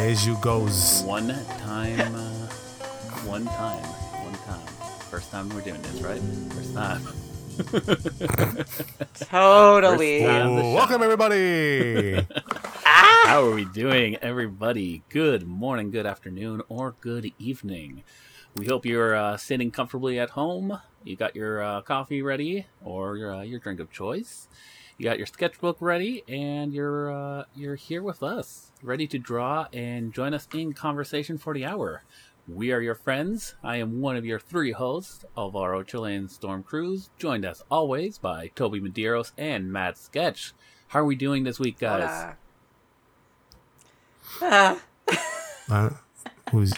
Days you goes. One time, uh, one time, one time. First time we're doing this, right? First time. Totally. First time. the welcome everybody. How are we doing, everybody? Good morning, good afternoon, or good evening. We hope you're uh, sitting comfortably at home. You got your uh, coffee ready, or your uh, your drink of choice. You got your sketchbook ready, and you're uh, you're here with us, ready to draw and join us in conversation for the hour. We are your friends. I am one of your three hosts, Alvaro Chilean Storm Cruise, joined as always by Toby Medeiros and Matt Sketch. How are we doing this week, guys? Hola. Ah, uh, who's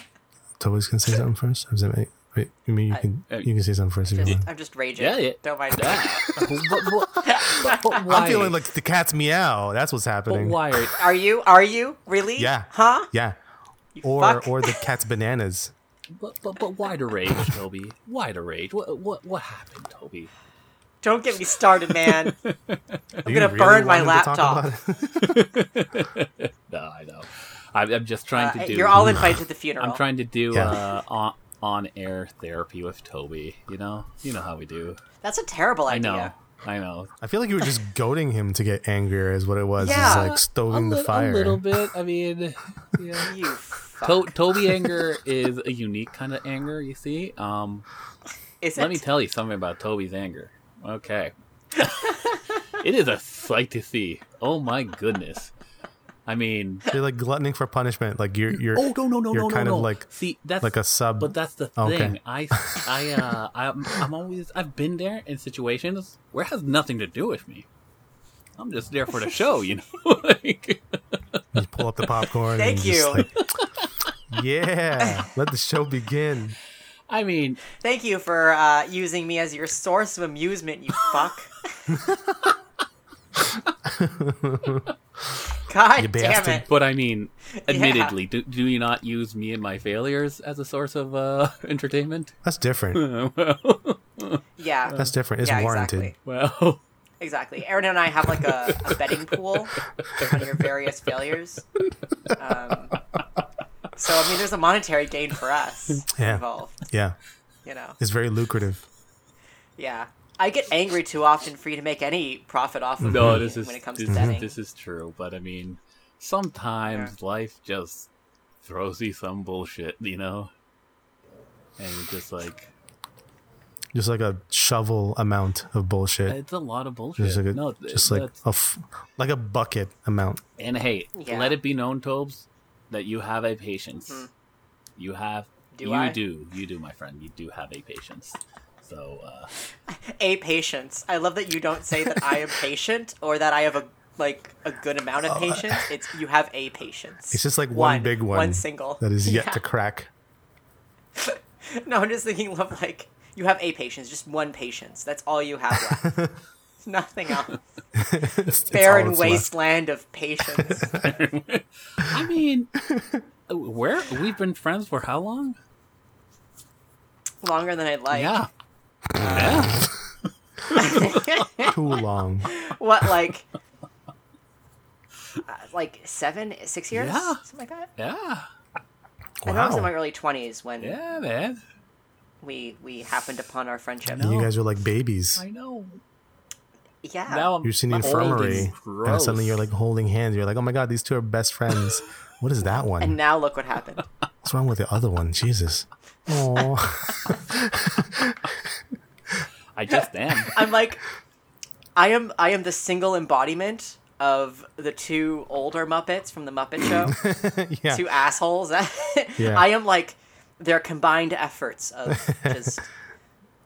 Toby's gonna say something first? Or is it me? Wait, you mean you can uh, you can say something first if you just, want. I'm just raging. Yeah, yeah. Don't mind. Yeah. but, but- but- but? I'm feeling like the cat's meow. That's what's But happening. why? Are, Are you? Are you really? Yeah. Huh? Yeah. You Or fuck. or the cat's bananas. but, but but why the rage, Toby? Why the rage? What what what happened, Toby? Don't get me started, man. I'm gonna burn my laptop. No, I know. I'm, I'm just trying to Uh, do. you're all invited to the funeral. I'm trying to do Yeah. uh, on on air therapy with Toby. You know, you know how we do. That's a terrible idea. I know. I know. I feel like you were just goading him to get angrier, is what it was. Yeah. It's like stoking a, the fire. a little bit. I mean, yeah. You. To- Toby anger is a unique kind of anger. You see. Um, Is Let it? me tell you something about Toby's anger. Okay. it is a sight to see. Oh my goodness. I mean, You're like gluttoning for punishment. Like you're you're oh no no no you're no no kind no. of like see that's like a sub. but that's the Okay. thing. I I uh I'm, I'm always I've been there in situations where it has nothing to do with me. I'm just there for the show, you know. like, you pull up the popcorn. Thank and just you. like, yeah, let the show begin. I mean, Thank you for uh, using me as your source of amusement. You fuck. God You damn bastard. it! but I mean, admittedly, do, do you not use me and my failures as a source of uh, entertainment? That's different. Yeah. That's different. It's yeah, warranted. Exactly. well, Exactly. Aaron and I have like a, a betting pool on your various failures. Um, so I mean, there's a monetary gain for us Yeah. involved. Yeah, You know. it's very lucrative. Yeah. I get angry too often for you to make any profit off of no, me this is when it comes this, to is- betting. this is true. But I mean, sometimes life just throws you some bullshit, you know, and you're just like Just like a shovel amount of bullshit. it's a lot of bullshit. Just like a, no, just like that's- a f- like a bucket amount. and hey, Yeah. let it be known, Tobes, that you have a patience. Mm-hmm. You have. Do you I? do. You do, my friend. You do have a patience. So uh, a patience. I love that you don't say that I am patient or that I have a like a good amount of patience. It's you have a patience. Oh, It's just like one, big one, One single. that is yet Yeah. to crack. No, I'm just thinking of like you have a patience, just one patience. That's all you have left. Nothing else. It's- it's all Barren left. wasteland of patience. I mean, where we've been friends for how long? Longer than I'd like. yeah. Yeah. Too long. What like uh, like seven, six years? Yeah. Something like that. Yeah. I know I was in my early twenties when Yeah, man. we we happened upon our friendship. know. You guys are like babies. I know. Yeah. Now I'm You're seeing in the infirmary, and and suddenly you're like holding hands. You're like, oh my god, these two are best friends. What is that one? and now look what happened. What's wrong with the other one? Jesus. Oh, I just am. I'm like, I am I am the single embodiment of the two older Muppets from the Muppet Show. yeah. Two assholes. Yeah. I am like their combined efforts of just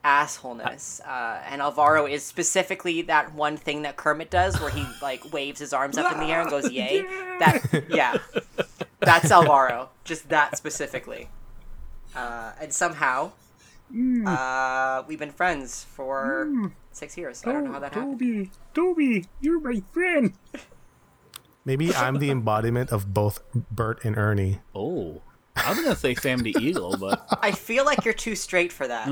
assholeness. Uh, and Alvaro is specifically that one thing that Kermit does, where he like waves his arms up in the air and goes "Yay!" That yeah, that's Alvaro. Just that specifically. Uh, and somehow, uh, we've been friends for six years. I don't know how that happened. Toby, Toby, you're my friend. Maybe I'm the embodiment of both Bert and Ernie. Oh, I was gonna say Sam the Eagle, but I feel like you're too straight for that.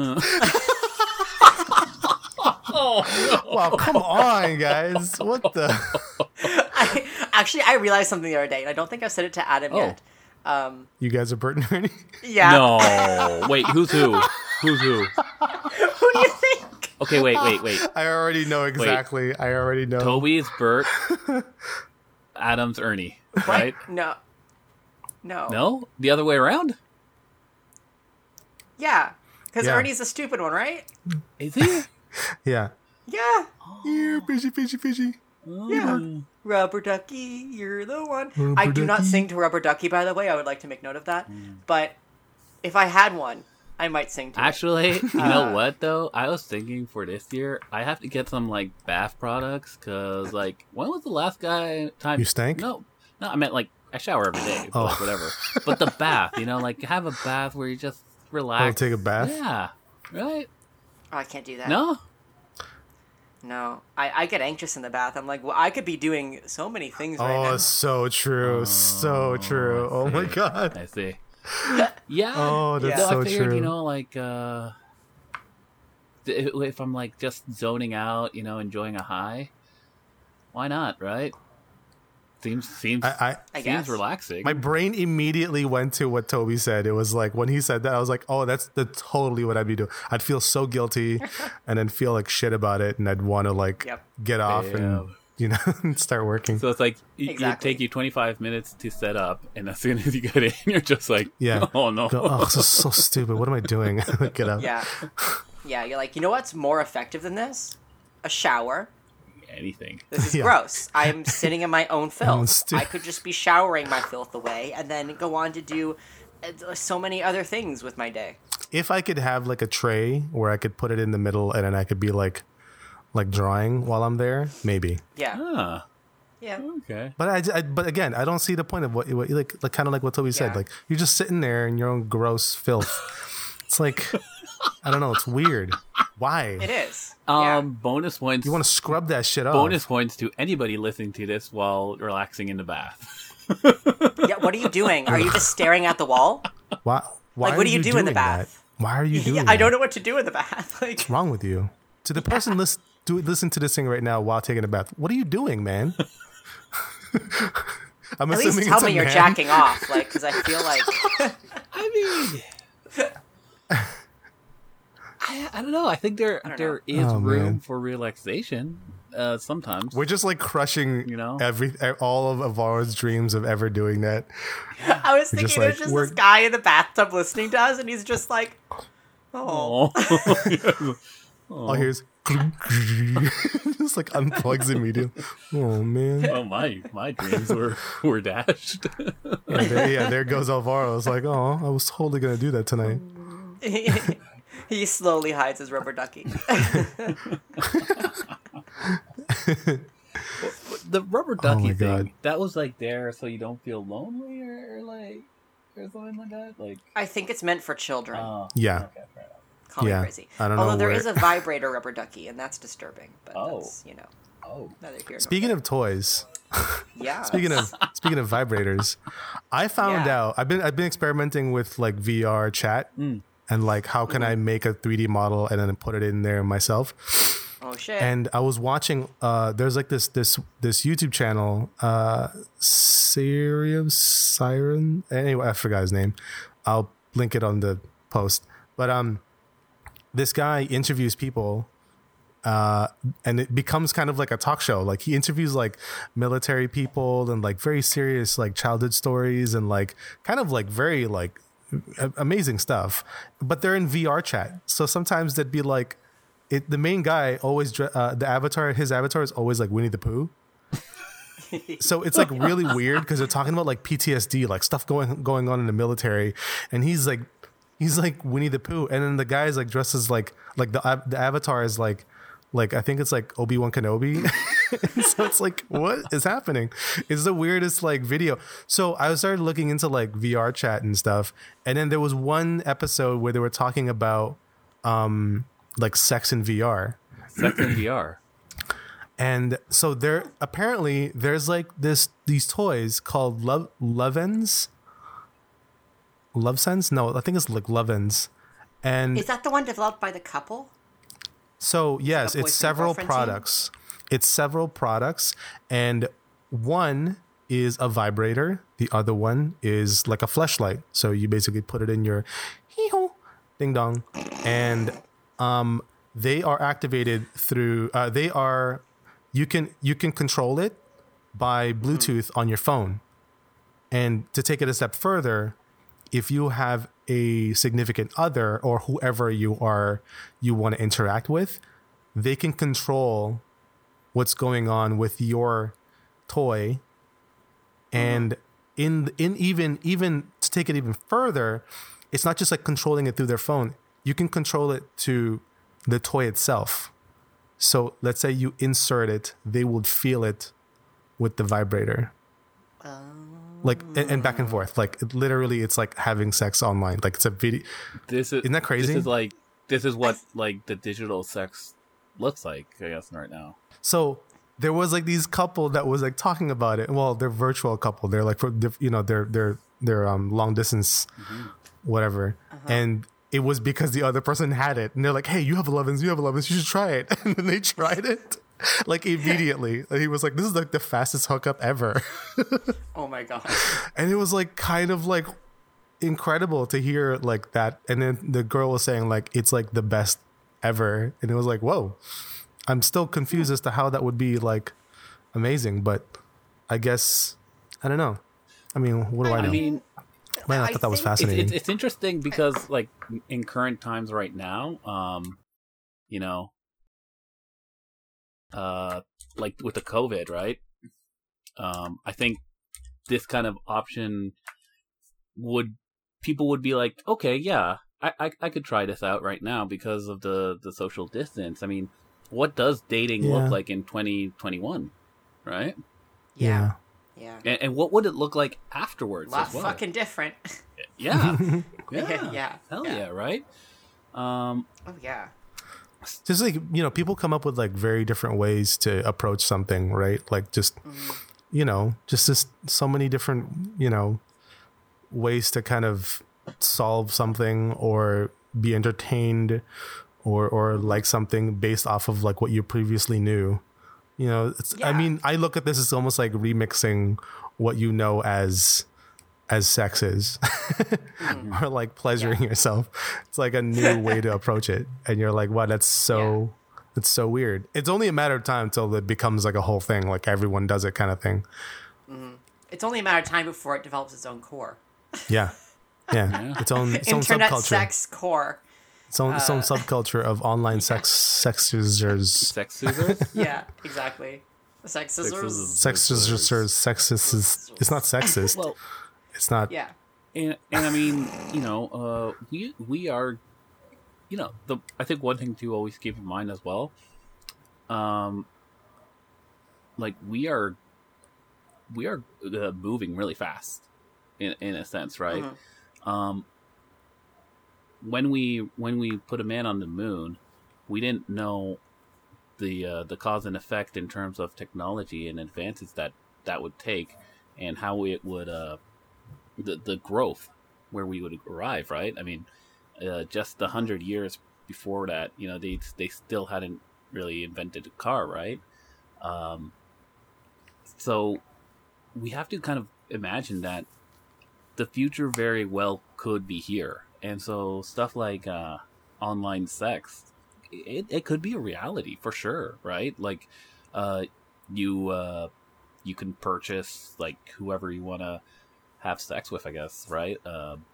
oh Wow, come on, guys. What the? I, actually, I realized something the other day, and I don't think I've said it to Adam Oh. yet. Um, You guys are Bert and Ernie? yeah. No, wait, who's who? Who's who? Who do you think? Okay, wait, wait, wait. I already know exactly. I already know. Toby is Bert. Adam's Ernie, right? No. No. No, the other way around. Yeah. Because Yeah. Ernie's a stupid one, right? Is he? Yeah. Yeah. Oh. Here, fishy, fishy, fishy. Oh. Yeah. Rubber Ducky, you're the one. Rubber I do not sing to Rubber Ducky, by the way. I would like to make note of that. Hmm. But if I had one, I might sing to it. Actually, you know what though? I was thinking for this year, I have to get some like bath products because like when was the last guy time You stank? No, no, I meant like I shower every day, Oh. like whatever. But the bath, you know, like have a bath where you just Oh, relax. take a bath? Yeah, right? Oh, I can't do that. No, No. I, I get anxious in the bath. I'm like, well, I could be doing so many things right oh, now. Oh, so true. so oh, true. Oh my god. I see. Yeah. Oh, that's Yeah. So I figured, true. you know, like uh if I'm like just zoning out, you know, enjoying a high, why not, right? Seems seems I, I I seems guess. relaxing. my brain immediately went to what Toby said. It was like when he said that, I was like, "Oh, that's that's totally what I'd be doing." I'd feel so guilty, and then feel like shit about it, and I'd want to like Yep. get off and Damn. You know start working. So it's like y- Exactly. it take you 25 minutes to set up, and as soon as you get in, you're just like, Yeah. oh no, Go, oh, this is so stupid. What am I doing? get up. Yeah. Yeah, you're like, you know what's more effective than this? A shower. anything. This is Yeah. gross. I'm sitting in my own filth. stu- I could just be showering my filth away and then go on to do uh, so many other things with my day. If I could have like a tray where I could put it in the middle, and then I could be like, like drawing while I'm there, maybe. Yeah. Ah, Yeah. okay. But I, I- but again, I don't see the point of what, what like, like kind of like what Toby said. Like you're just sitting there in your own gross filth. it's like I don't know. It's weird. Why? It is. Um, bonus points. You want to scrub that shit off? bonus points to anybody listening to this while relaxing in the bath. yeah. yeah. What are you doing? Are you just staring at the wall? Why? Why Like, what are do you do in the bath? That? Why are you doing? Yeah, I don't know what to do in the bath. Like, What's wrong with you? To the person listen, do listen to this thing right now while taking a bath. What are you doing, man? I'm at assuming least tell me you're man. jacking off. Like, because I feel like I mean, I, I don't know. I think there don't there is Oh, room man. for relaxation. Uh, sometimes We're just like crushing, You know? every all of Alvaro's dreams of ever doing that. I was We're thinking just there's like, just we're- this guy in the bathtub listening to us, and he's just like, oh. Oh. Oh, here's just like unplugs immediately. Oh man. oh my my dreams were were dashed. Yeah, there, yeah, there goes Alvaro. It's like, oh, I was totally gonna do that tonight. he slowly hides his rubber ducky. the rubber oh, ducky Oh thing God. that was like there so you don't feel lonely or, or like or something like that. Like I think it's meant for children. oh Yeah. okay, fair enough. Call me yeah, crazy. I don't know Although there where- is a vibrator rubber ducky, and that's disturbing. But Oh. that's you know Oh, neither here nor Speaking of toys, yeah. speaking of speaking of vibrators, I found Yeah. out I've been I've been experimenting with like VR chat Mm. and like how can I make a 3D model and then put it in there myself. oh shit. And I was watching uh there's like this this this YouTube channel uh Sirius Siren anyway I forgot his name. I'll link it on the post. But um this guy interviews people uh, and it becomes kind of like a talk show. Like he interviews like military people and like very serious like childhood stories and like kind of like very like a- amazing stuff. But they're in VR chat, so sometimes they'd be like, it. The main guy always uh, the avatar. His avatar is always like Winnie the Pooh. so it's like really weird because they're talking about like PTSD, like stuff going going on in the military, and he's like he's like Winnie the Pooh, and then the guy's like dressed as like like the the avatar is like like I think it's like Obi Wan Kenobi. so it's like what is happening? It's the weirdest like video. So I started looking into like VR chat and stuff, and then there was one episode where they were talking about um like sex in VR. sex in VR. And so there apparently there's like this these toys called Love Lovense. Love Sense? No, I think it's like Lovense. And Is that the one developed by the couple? so yes, it's several team? products. It's several products and one is a vibrator. The other one is like a flashlight. So you basically put it in your ding dong, and um, they are activated through. Uh, they are you can you can control it by Bluetooth on your phone. And to take it a step further, if you have a significant other or whoever you are you want to interact with, they can control what's going on with your toy. And in in even even to take it even further it's not just like controlling it through their phone. You can control it to the toy itself. So let's say you insert it they would feel it with the vibrator oh. Like and, and back and forth like it, literally it's like having sex online like it's a video This is Isn't that crazy? This is like this is what like the digital sex looks like. I guess right now. So there was like these couple that was like talking about it. Well, they're virtual couple. They're like for you know they're they're they're um long distance, whatever. And it was because the other person had it, and they're like, "Hey, you have Lovense, you have Lovense, you should try it." And then they tried it, like immediately. He was like, "This is like the fastest hookup ever," Oh my god. and it was like kind of like incredible to hear like that. And then the girl was saying like it's like the best ever, and it was like, whoa. I'm still confused as to how that would be like amazing, but I guess I don't know. I mean, what do I know? Mean, Man, I I thought that was think- it's, fascinating. it's it's interesting because like in current times right now, um, you know, uh, like with the COVID, right? Um, I think this kind of option would people would be like, okay, yeah, I, I I could try this out right now because of the the social distance. I mean, what does dating Yeah. look like in twenty twenty one, right? Yeah. Yeah. And, and what would it look like afterwards lot well? fucking different. Yeah. Yeah, yeah. yeah, Hell yeah. yeah, right? Um, oh yeah. Just like you know, people come up with like very different ways to approach something, right? Like just mm-hmm. you know, just just so many different you know ways to kind of solve something or be entertained or or like something based off of like what you previously knew. You know, it's, I mean, I look at this as almost like remixing what you know as as sex is mm. or like pleasuring yourself. It's like a new way to approach it. And you're like, wow, that's so it's so weird. It's only a matter of time until it becomes like a whole thing, like everyone does it kind of thing. Mm-hmm. It's only a matter of time before it develops its own core. Yeah. Yeah. Its own its own Internet subculture. sex core. Its own its own uh, subculture of online sex sex users. sex scissors? Yeah, exactly. Sex scissors. Sexes. Sexers, sexist is it's not sexist. well, It's not Yeah. and, and I mean, you know, uh, we we are, you know, the I think one thing to always keep in mind as well, um, like we are, we are uh, moving really fast, in in a sense, right? Um, when we when we put a man on the moon, we didn't know the uh, the cause and effect in terms of technology and advances that that would take, and how it would uh, the the growth where we would arrive. Right? I mean, uh, just a hundred years before that, you know, they they still hadn't really invented a car, right? Um, so we have to kind of imagine that the future very well could be here, and so stuff like uh, online sex, it, it could be a reality for sure, right? Like, uh, you uh, you can purchase like whoever you want to have sex with, I guess, right? Um,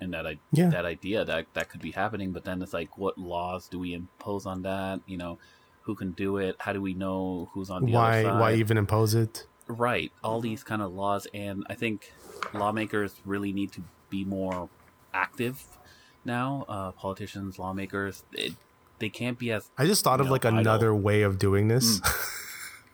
and that I Yeah. that idea that that could be happening, but then it's like, what laws do we impose on that? You know, who can do it? How do we know who's on the why other side? why even impose it? right all these kind of laws and i think lawmakers really need to be more active now uh, politicians lawmakers it, they can't be as I just thought of No, like another way of doing this.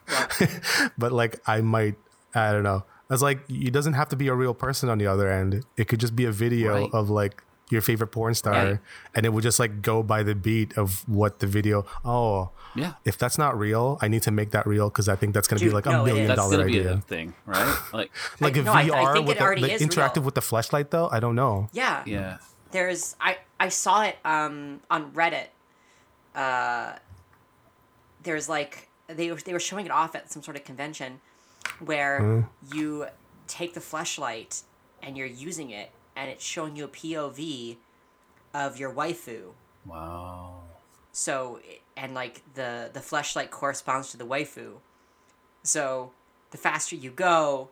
but like I might I don't know. I was like, it doesn't have to be a real person on the other end. It could just be a video Right. of like your favorite porn star Right. and it would just like go by the beat of what the video oh yeah if that's not real, I need to make that real because I think that's gonna be like a no, it million is. that's dollar gonna be idea. a thing right like Like I- a no, I- I VR with the, like, interactive real. with the flashlight though. I don't know. Yeah. yeah There's I I saw it um on Reddit. Uh there's like they were they were showing it off at some sort of convention where you take the flashlight and you're using it, and it's showing you a POV of your waifu. Wow. So and like the the flashlight corresponds to the waifu. So the faster you go,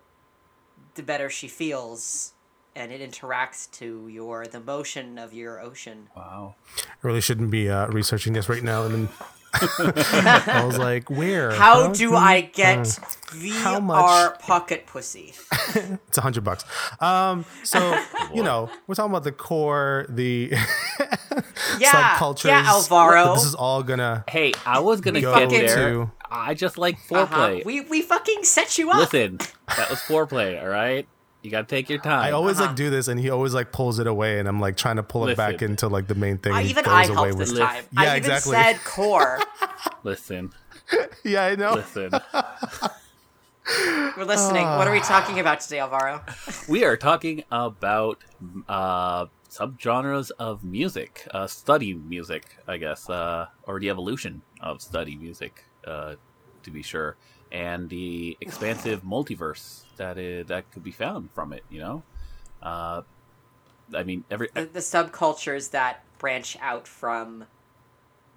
the better she feels, and it interacts to your the motion of your ocean. Wow. I really shouldn't be uh, researching this right now. And then I was like, where? How Huh? do I get how VR much- pocket pussy? It's a hundred bucks. Um, so you know, we're talking about the core, the Yeah, subcultures. yeah, Alvaro. This is all gonna Hey, I was gonna go get there. to. I just like Uh-huh. foreplay. We we fucking set you up. Listen, that was foreplay. All right, you gotta take your time. I always Uh-huh. like do this, and he always like pulls it away, and I'm like trying to pull it back into like the main thing. I, he even goes I away helped with this it. time. Yeah, I even exactly. said core. Listen, Yeah, I know. listen. We're listening. what are we talking about today, Alvaro? we are talking about uh, subgenres of music, uh, study music, I guess, uh, or the evolution of study music, uh, to be sure, and the expansive multiverse that is, that could be found from it. You know, uh, I mean, every The, the subcultures that branch out from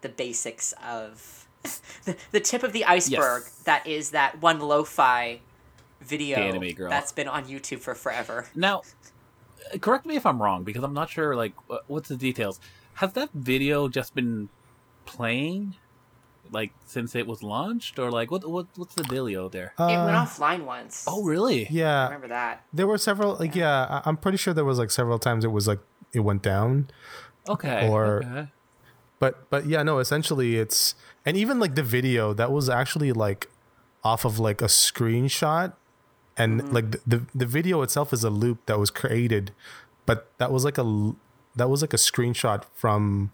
the basics of the, the tip of the iceberg Yes. that is that one lo-fi video anime girl. that's been on YouTube for forever. Now, correct me if I'm wrong because I'm not sure. Like, what's the details? Has that video just been playing, like since it was launched, or like what? what what's the dealio there? it went Uh, offline once. oh, really? Yeah, I yeah, remember that. there were several. Like, yeah, I- I'm pretty sure there was like several times it was like it went down. Okay. Or- okay. But but yeah, no, essentially it's and even like the video that was actually like off of like a screenshot and like the, the the video itself is a loop that was created but that was like a that was like a screenshot from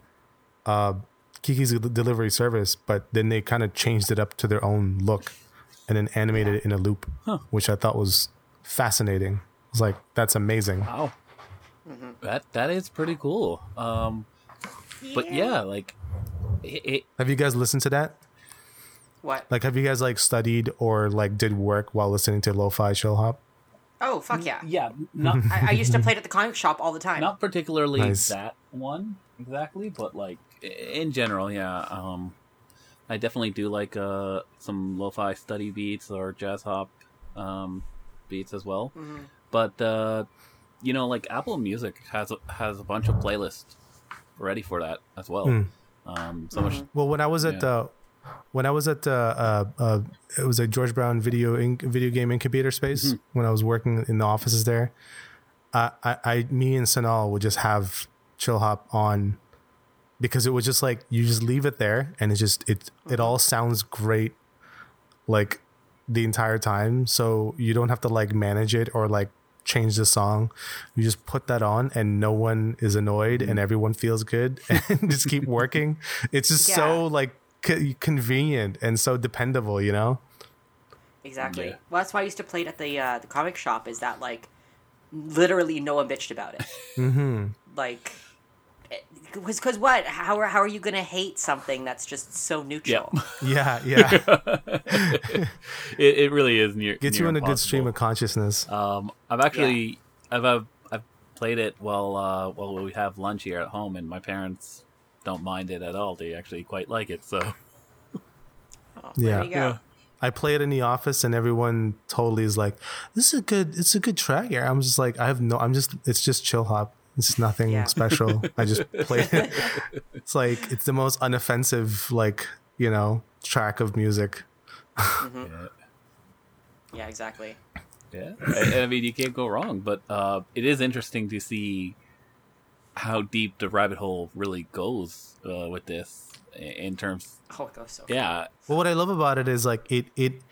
uh Kiki's delivery service but then they kind of changed it up to their own look and then animated it in a loop which I thought was fascinating. I was like that's amazing. Wow. That that is pretty cool. Um, but yeah, like it, it Have you guys listened to that? What? Like have you guys like studied or like did work while listening to lo-fi chill hop? Oh fuck yeah! yeah, not I, I used to play it at the comic shop all the time. not particularly Nice. that one exactly, but like i- in general, yeah. Um, I definitely do like uh some lo-fi study beats or jazz hop um beats as well. Mhm. But uh, you know, like Apple Music has a, has a bunch of playlists ready for that as well. Hmm. Um, so much. Well, when I was at Yeah. the when I was at the uh, uh, it was a George Brown video in, video game incubator space when I was working in the offices there. I, I, I me and Sanal would just have chill hop on because it was just like you just leave it there and it just it it all sounds great like the entire time so you don't have to like manage it or like change the song you just put that on and no one is annoyed and everyone feels good and just keep working it's just so like c- convenient and so dependable you know Exactly. Yeah. Well, that's why I used to play it at the uh, the comic shop. Is that like literally no one bitched about it? mm-hmm. like, because because what? How are how are you gonna hate something that's just so neutral? yeah yeah it, it really is near. gets near you in a good stream of consciousness Um, I've actually I've, I've I've played it while uh, while we have lunch here at home, and my parents don't mind it at all. They actually quite like it. So Oh, Yeah. There you go. Yeah. I play it in the office and everyone totally is like, "This is a good. It's a good track." here." I'm just like, I have no. I'm just. It's just chill hop. It's nothing Yeah. special. I just play it. It's like it's the most unoffensive, like you know, track of music. yeah, Yeah, exactly. yeah. I, I mean, you can't go wrong. But uh, it is interesting to see how deep the rabbit hole really goes uh, with this in terms. Oh, it goes so. far. Yeah, Well, what I love about it is like it. It.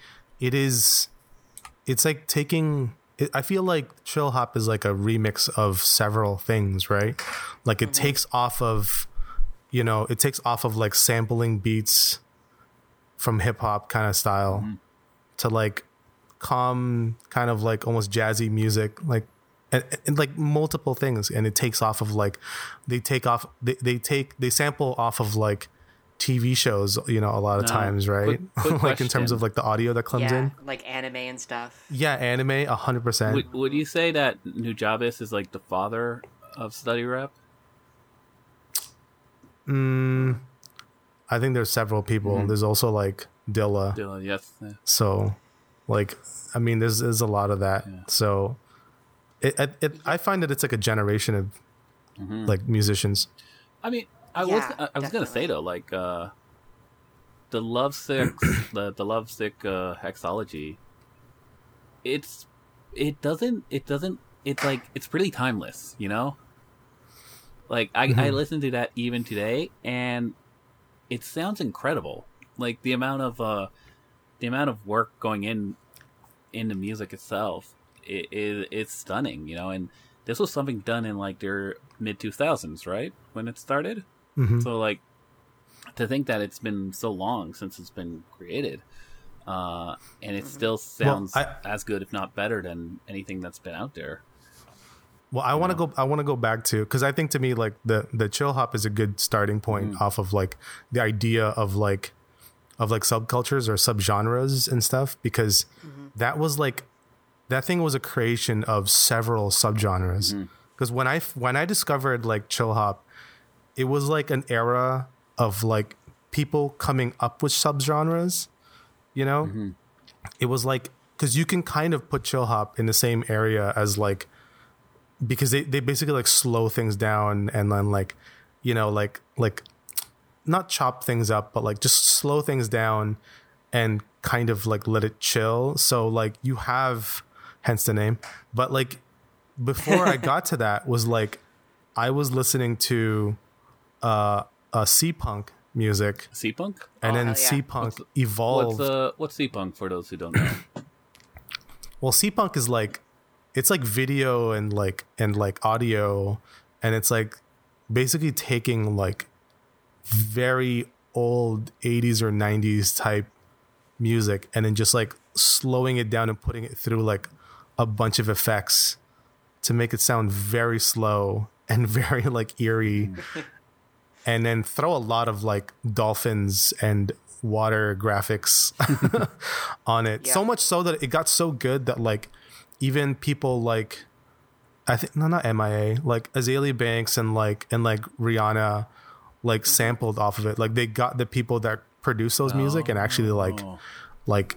It is. It's like taking. I feel like chill hop is like a remix of several things, right? Like it mm-hmm. takes off of, you know, it takes off of like sampling beats from hip hop kind of style mm-hmm. to like calm, kind of like almost jazzy music, like and, and like multiple things. And it takes off of like they take off they, they take they sample off of like TV shows, you know, a lot of No. times, right? Quick- quick like in terms of like the audio that comes yeah, in. like anime and stuff. Yeah, anime, a hundred percent. Would, would you say that Nujabes is like the father of study rep? Mm, I think there's several people. Mhm. There's also like Dilla. Dylan, yes. yeah. So, like, I mean, there's there's a lot of that. Yeah. So, it, it, it I find that it's like a generation of Mhm. like musicians. I mean, I was I, I was gonna say though, like uh, the love sick, the the love sick uh, Hexalogy. It's it doesn't it doesn't it's like it's pretty timeless, you know. Like I I Mhm. listen to that even today, and it sounds incredible. Like the amount of uh, the amount of work going in in the music itself it, it, it's stunning, you know. And this was something done in like their mid two thousands, right, when it started. Mhm. So like to think that it's been so long since it's been created, uh, and it still sounds I- as good, if not better, than anything that's been out there. Well, I want to go. I want to go back to because I think to me like the the chill hop is a good starting point Mm. off of like the idea of like of like subcultures or subgenres and stuff because that was like that thing was a creation of several subgenres. Mm-hmm. Because when I when I discovered like chill hop, it was like an era of like people coming up with subgenres. You know, Mm-hmm. it was like because you can kind of put chill hop in the same area as like because they, they basically like slow things down and then like you know like like not chop things up but like just slow things down and kind of like let it chill so like you have hence the name but like before i got to that was like i was listening to uh uh seapunk music seapunk. and Oh, then hell yeah. seapunk What's evolved uh what's seapunk for those who don't know? Well, seapunk is like it's like video and like and like audio and it's like basically taking like very old 80s or 90s type music and then just like slowing it down and putting it through like a bunch of effects to make it sound very slow and very like eerie and then throw a lot of like dolphins and water graphics on it. So much so that it got so good that like even people like I think no not MIA, like Azealia Banks and like and like Rihanna like mm-hmm. sampled off of it. Like they got the people that produce those music and actually like Oh. like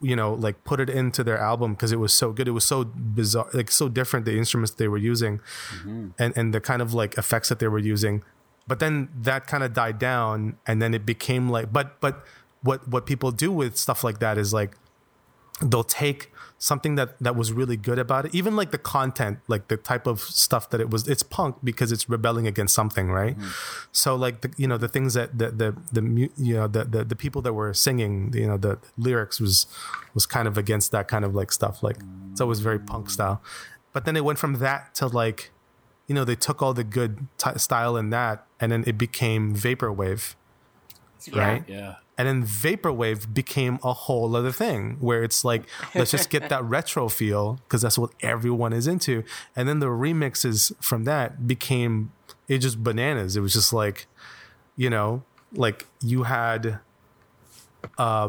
you know like put it into their album because it was so good it was so bizarre like so different the instruments they were using mm-hmm. and and the kind of like effects that they were using but then that kind of died down and then it became like but but what what people do with stuff like that is like they'll take something that that was really good about it even like the content like the type of stuff that it was it's punk because it's rebelling against something right? Mm-hmm. So like the you know the things that the the the you know the, the the people that were singing you know the lyrics was was kind of against that kind of like stuff like so it was very punk style. But then it went from that to like you know they took all the good t- style in that and then it became vaporwave Yeah. right Yeah. and then vaporwave became a whole other thing where it's like let's just get that retro feel because that's what everyone is into and then the remixes from that became it just bananas it was just like you know like you had uh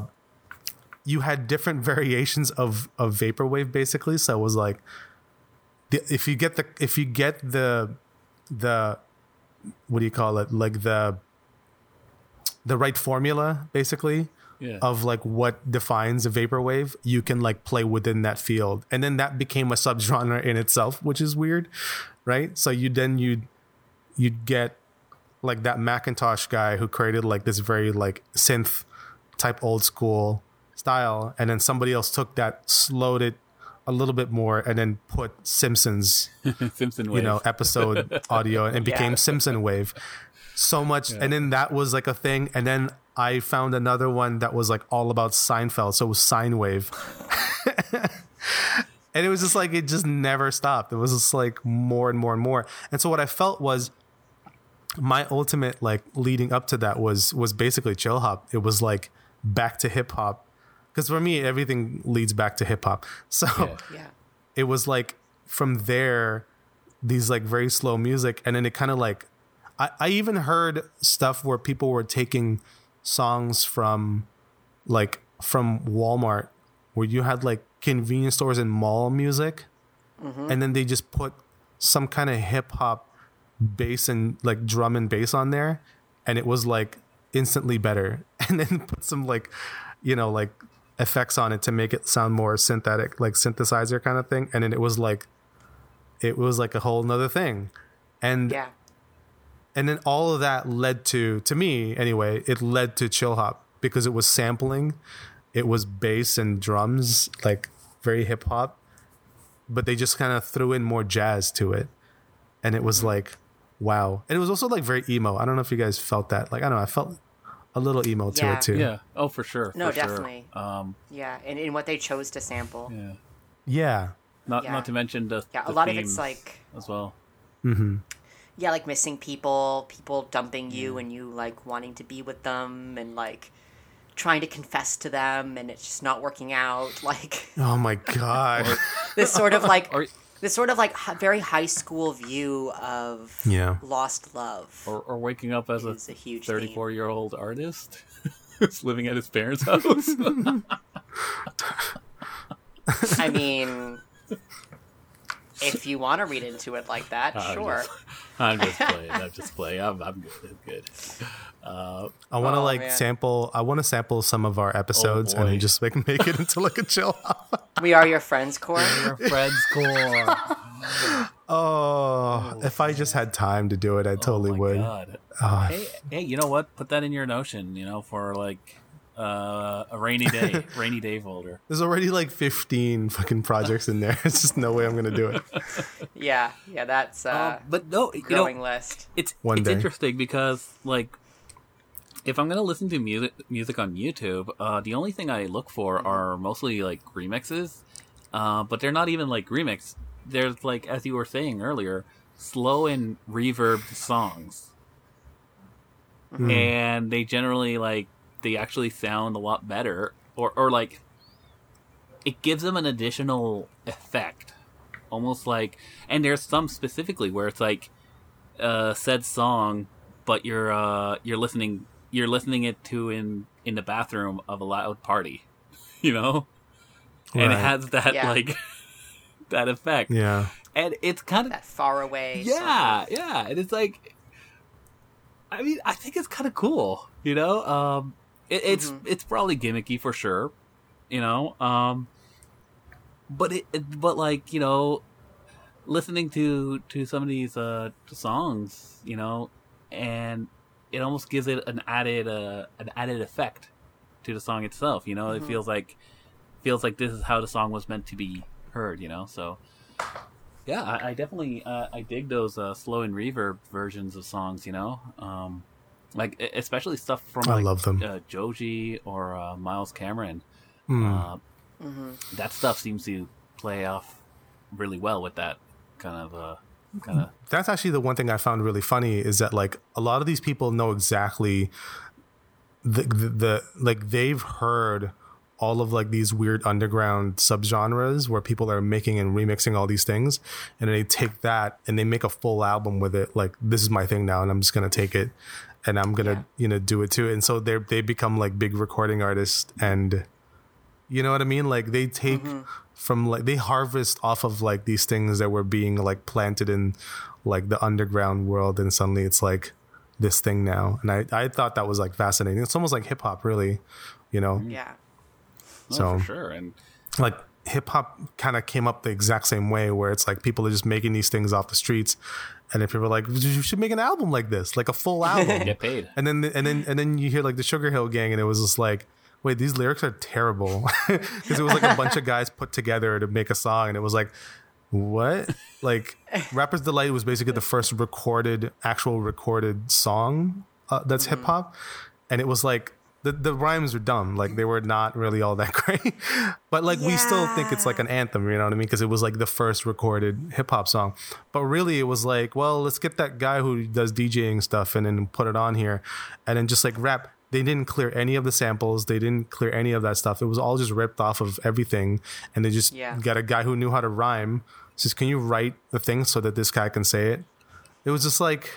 you had different variations of of vaporwave basically so it was like if you get the if you get the the what do you call it? Like the the right formula basically Yeah. of like what defines a vaporwave you can like play within that field. And then that became a subgenre in itself which is weird right? So you then you'd you'd get like that macintosh guy who created like this very like synth type old school style and then somebody else took that slowed it a little bit more and then put simpsons Simpson you know episode audio and it became Yeah. Simpson wave. So much, and then that was like a thing, and then I found another one that was like all about Seinfeld, so it was Seinwave, and it was just like it just never stopped. It was just like more and more and more, and so what I felt was my ultimate like leading up to that was was basically chill hop. It was like back to hip hop, because for me everything leads back to hip hop. So Yeah. Yeah. it was like from there these like very slow music and then it kind of like I, I even heard stuff where people were taking songs from like from Walmart where you had like convenience stores and mall music mm-hmm. and then they just put some kind of hip hop bass and like drum and bass on there and it was like instantly better and then put some like you know like effects on it to make it sound more synthetic like synthesizer kind of thing and then it was like it was like a whole nother thing. And Yeah. and then all of that led to to me anyway it led to chill hop. Because it was sampling it was bass and drums like very hip hop but they just kind of threw in more jazz to it. And it was mm-hmm. like wow. And it was also like very emo. I don't know if you guys felt that. Like i don't know i felt a little emo to Yeah. it too Yeah. Oh, for sure. No, for sure. definitely. Um, Yeah, and in what they chose to sample. yeah. yeah Not Yeah. not to mention the Yeah, a lot of it's like as well. Mm-hmm. Yeah, like missing people, people dumping you and you like wanting to be with them and like trying to confess to them and it's just not working out. Like oh my god this sort of like Or this sort of like hi- very high school view of Yeah. lost love. or, or waking up as a a huge theme. 34 year old artist who's living at his parents' house. I mean, if you want to read into it like that, I'm sure. just- I'm just playing. I'm just playing. I'm, I'm good. I'm good. Uh, i want to Oh, like man. sample i want to sample some of our episodes and then just like make it into like a chill hop We are your friends, Corey. your friends core. oh if i just had time to do it i totally oh my would God. Ah, Hey, hey, you know what? Put that in your notion. You know, for like uh, a rainy day, rainy day folder. There's already like 15 fucking projects in there. It's just no way I'm gonna do it. Yeah, yeah, that's uh, Um, but no, you know, growing list. it's One it's day. interesting because like if I'm gonna listen to music music on YouTube, uh, the only thing I look for Mm-hmm. are mostly like remixes, uh, but they're not even like remix. There's like as you were saying earlier, slow and reverb songs, Hmm. and they generally like they actually sound a lot better, or or like it gives them an additional effect, almost like. And there's some specifically where it's like uh, said song, but you're uh, you're listening you're listening it to in in the bathroom of a loud party, you know, and it has that Yeah. like that effect, Yeah. and it's kind of That far away. yeah, yeah, and it's like, I mean, I think it's kind of cool, you know. Um, it, it's Mhm. it's probably gimmicky for sure, you know. Um, but it, it- but like you know, listening to to some of these uh songs, you know, and it almost gives it an added uh an added effect to the song itself. You know, it Mhm. feels like feels like this is how the song was meant to be heard. You know, so yeah, I, I definitely uh, I dig those uh, slow and reverb versions of songs. You know, um, like especially stuff from I like, love them. uh, Joji or uh, Miles Cameron. Hmm. Uh, hmm that stuff seems to play off really well with that kind of uh, kind of That's actually the one thing I found really funny is that like a lot of these people know exactly the the, the like they've heard all of like these weird underground subgenres where people are making and remixing all these things and they take that and they make a full album with it like this is my thing now and I'm just going to take it and I'm going to Yeah. you know do it too. And so they they become like big recording artists and you know what I mean? Like they take mm-hmm. from like they harvest off of like these things that were being like planted in like the underground world and suddenly it's like this thing now. And I I thought that was like fascinating. It's almost like hip hop really you know? Yeah. oh, So- for sure. And like hip hop kind of came up the exact same way where it's like people are just making these things off the streets and then people are like you should make an album like this like a full album get paid. and then and then and then you hear like the Sugar Hill Gang, and it was just like, wait, these lyrics are terrible because it was like a bunch of guys put together to make a song, and it was like, what? Like, Rapper's Delight was basically the first recorded, actual recorded song uh, that's hip hop, and it was like. The, the rhymes were dumb, like they were not really all that great, but like we still think it's like an anthem, you know what I mean? Because it was like the first recorded hip hop song, but really it was like, well, let's get that guy who does DJing stuff and then put it on here, and then just like rap. They didn't clear any of the samples. They didn't clear any of that stuff. It was all just ripped off of everything, and they just Yeah. got a guy who knew how to rhyme. Says, "Can you write the thing so that this guy can say it?" It was just like,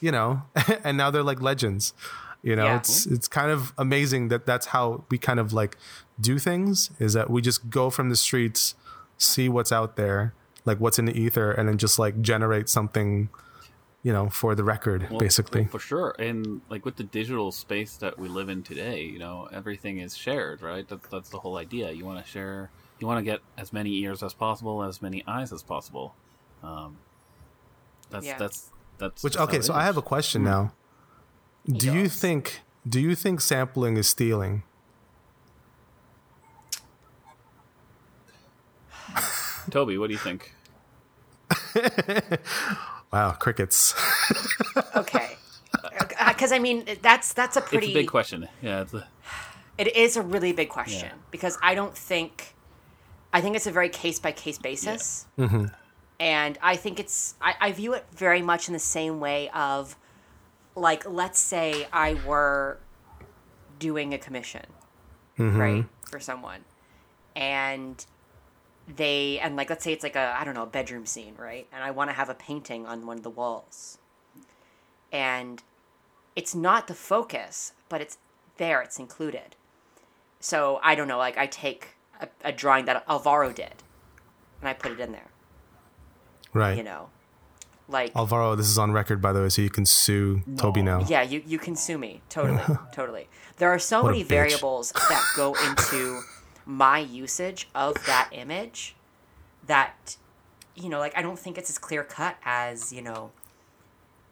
you know, and now they're like legends. You know, Yeah. it's it's kind of amazing that that's how we kind of like do things. Is that we just go from the streets, see what's out there, like what's in the ether, and then just like generate something, you know, for the record, Well, basically. well, for sure. And like with the digital space that we live in today, you know, everything is shared, right? That's that's the whole idea. You want to share. You want to get as many ears as possible, as many eyes as possible. Um, that's Yeah. that's that's Which okay, it so I have a question now. Do you think do you think sampling is stealing? Toby, what do you think? Wow, crickets. Okay. Uh, because I mean, that's that's a pretty. It's a big question. Yeah, it's a, It is a really big question Yeah. because I don't think. I think it's a very case by case basis. Mm-hmm. And I think it's. I, I view it very much in the same way of, like, let's say I were doing a commission, mm-hmm. right, for someone. And they, and like, let's say it's like a, I don't know, a bedroom scene, right? And I want to have a painting on one of the walls. And it's not the focus, but it's there, it's included. So I don't know, like I take a, a drawing that Alvaro did and I put it in there, right. you know. Like Alvaro, this is on record by the way, so you can sue Toby now. yeah, you, you can sue me. Totally. totally. There are so What many variables that go into my usage of that image that you know, like I don't think it's as clear cut as, you know,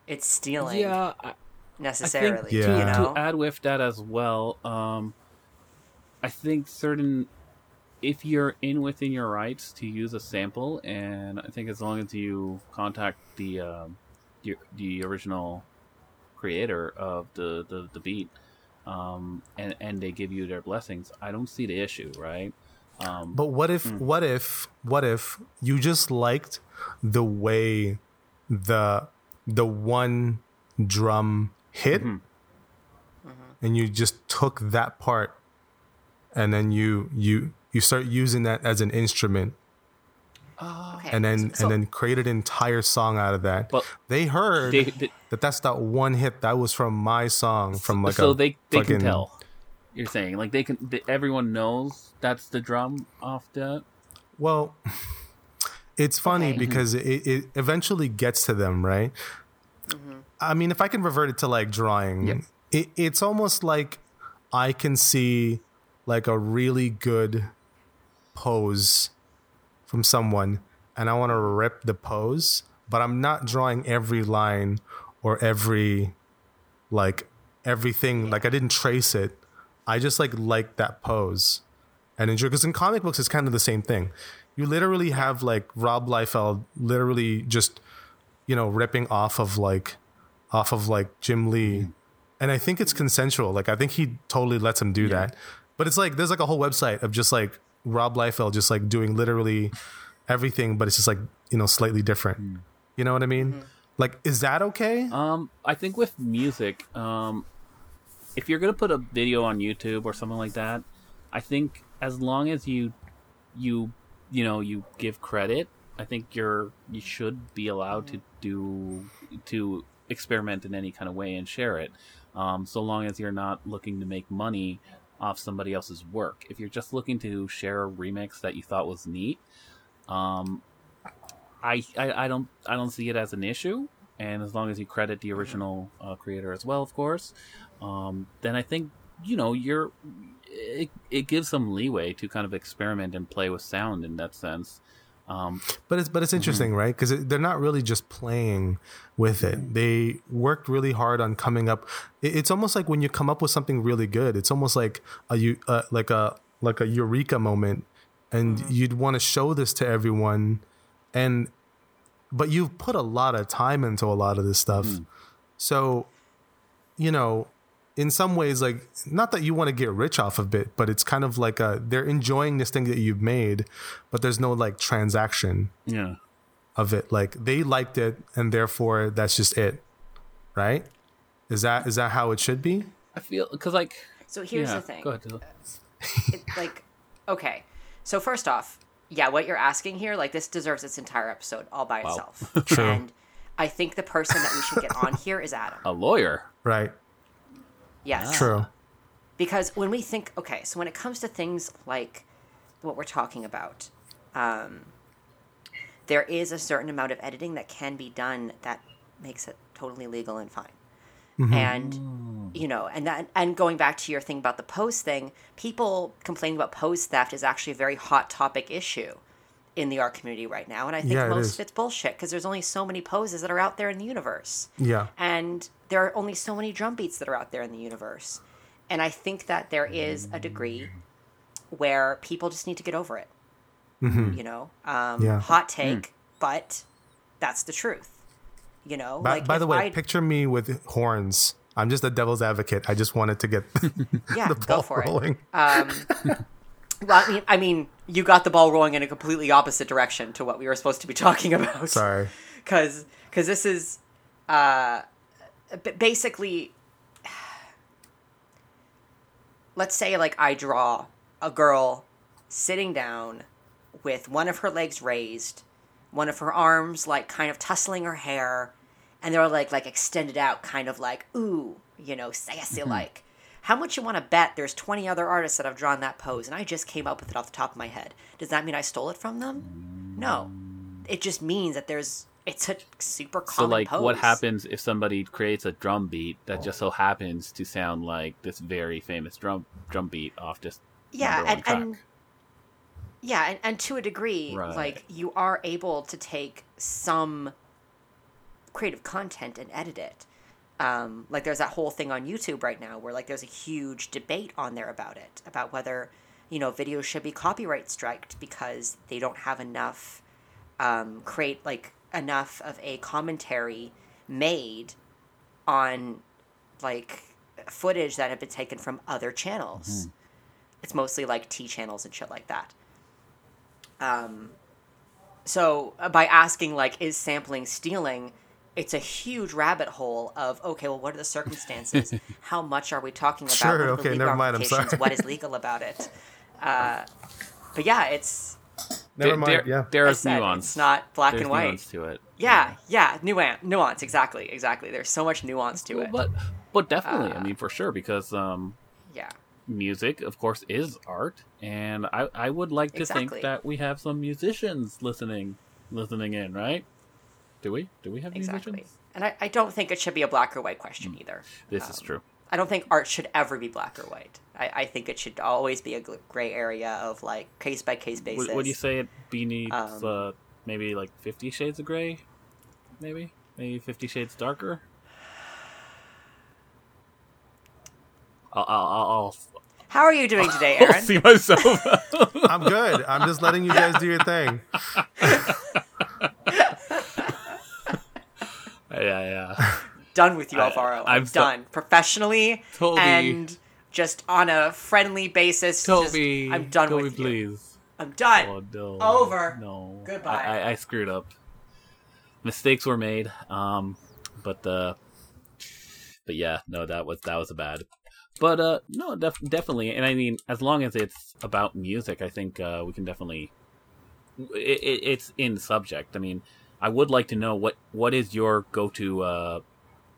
it's stealing yeah. I, necessarily. I think Yeah. to, You know? to add with that as well, um, I think certain if you're in within your rights to use a sample, and I think as long as you contact the um, the, the original creator of the the, the beat, um, and and they give you their blessings, I don't see the issue, right? Um, But what if what if what if you just liked the way the the one drum hit and you just took that part and then you you you start using that as an instrument oh, Okay. and then so- and then created an entire song out of that. But they heard they- they- that that's that one hit that was from my song from like so a they they fucking, can tell. You're saying like they can. They, everyone knows that's the drum off that. Well, it's funny Okay. because it, it eventually gets to them, right? Mm-hmm. I mean, if I can revert it to like drawing, Yeah. it, it's almost like I can see like a really good pose from someone and I want to rip the pose, but I'm not drawing every line or every like everything. Like I didn't trace it. I just like like that pose and enjoy because in comic books it's kind of the same thing. You literally have like Rob Liefeld literally just you know ripping off of like off of like Jim Lee, mm-hmm. and I think it's consensual. Like I think he totally lets him do that. But it's like there's like a whole website of just like Rob Liefeld just like doing literally everything, but it's just like you know slightly different. You know what I mean? Like is that okay? Um, I think with music, um, if you're gonna put a video on YouTube or something like that, I think as long as you, you, you know, you give credit, I think you're you should be allowed to do to experiment in any kind of way and share it, um, so long as you're not looking to make money off somebody else's work. If you're just looking to share a remix that you thought was neat, um, I, I I don't I don't see it as an issue, and as long as you credit the original uh, creator as well, of course, um, then I think you know you're it, it gives some leeway to kind of experiment and play with sound in that sense. Um, But it's but it's interesting, right? Because they're not really just playing with it. They worked really hard on coming up. it- It's almost like when you come up with something really good. It's almost like a eu- uh, like a like a eureka moment, and you'd want to show this to everyone, and but you've put a lot of time into a lot of this stuff. So, you know, in some ways, like not that you want to get rich off of it, but it's kind of like a they're enjoying this thing that you've made, but there's no like transaction yeah, of it. Like they liked it, and therefore that's just it, right? Is that is that how it should be? I feel because like So here's yeah, the thing. Go ahead. It, like okay so first off yeah what you're asking here like this deserves its entire episode all by itself True. and I think the person that we should get on here is Adam. A lawyer. Right. Yes. True. because when we think okay so when it comes to things like what we're talking about um, there is a certain amount of editing that can be done that makes it totally legal and fine and you know and that and going back to your thing about the pose thing people complaining about pose theft is actually a very hot topic issue in the art community right now and i think Yeah, most is. of it's bullshit because there's only so many poses that are out there in the universe Yeah. and there are only so many drum beats that are out there in the universe and i think that there is a degree where people just need to get over it you know um, Mm-hmm. Yeah. hot take but that's the truth you know By, like by the way, I- picture me with horns. I'm just a devil's advocate. I just wanted to get yeah the go ball for rolling. it um, well I mean, I mean you got the ball rolling in a completely opposite direction to what we were supposed to be talking about. Sorry. because because this is uh basically let's say like i draw a girl sitting down with one of her legs raised one of her arms like kind of tussling her hair and they're like like extended out kind of like ooh you know sassy like how much you want to bet there's 20 other artists that have drawn that pose and i just came up with it off the top of my head does that mean i stole it from them no it just means that there's it's a super common. So like, pose. what happens if somebody creates a drum beat that just so happens to sound like this very famous drum drum beat off just Yeah, and, and yeah, and, and to a degree, Right. like you are able to take some creative content and edit it. Um, like there's that whole thing on YouTube right now where like there's a huge debate on there about it, about whether you know videos should be copyright striked because they don't have enough um, create like enough of a commentary made on like footage that have been taken from other channels. It's mostly like T channels and shit like that. Um, so uh, by asking like, is sampling stealing? It's a huge rabbit hole of okay, well, what are the circumstances? How much are we talking about? Sure, What are the okay, never mind, I'm sorry. What is legal about it? Uh, but yeah, it's Never mind. there, yeah. there I is said, nuance. It's not black There's and white. nuance to it. Yeah, yeah, nuance, nuance, exactly, exactly. There's so much nuance to it. But but definitely, I Uh, mean for sure because um yeah, music of course is art and I I would like to Exactly. think that we have some musicians listening listening in, right? Do we? Do we have exactly. musicians? And I, I don't think it should be a black or white question either. This is Um, true. I don't think art should ever be black or white. I, I think it should always be a gray area of like case by case basis. Would, would you say it be needs Um, uh, maybe like Fifty Shades of Grey? Maybe maybe Fifty Shades darker. I'll I'll, I'll, I'll, How are you doing today, Aaron? I'll see myself. I'm good. I'm just letting you guys do your thing. yeah, yeah. done with you, I- Alvaro. I'm I'm, so- done professionally Toby. and just on a friendly basis. just- I'm done Toby, with you. please. I'm done. Oh no. Over. No. Goodbye. I, I, I screwed up. Mistakes were made. Um, but uh, but yeah, no, that was that was a bad. But uh, no, def- definitely, and I mean, as long as it's about music, I think uh, we can definitely. It, it, it's in subject. I mean, I would like to know what what is your go to uh,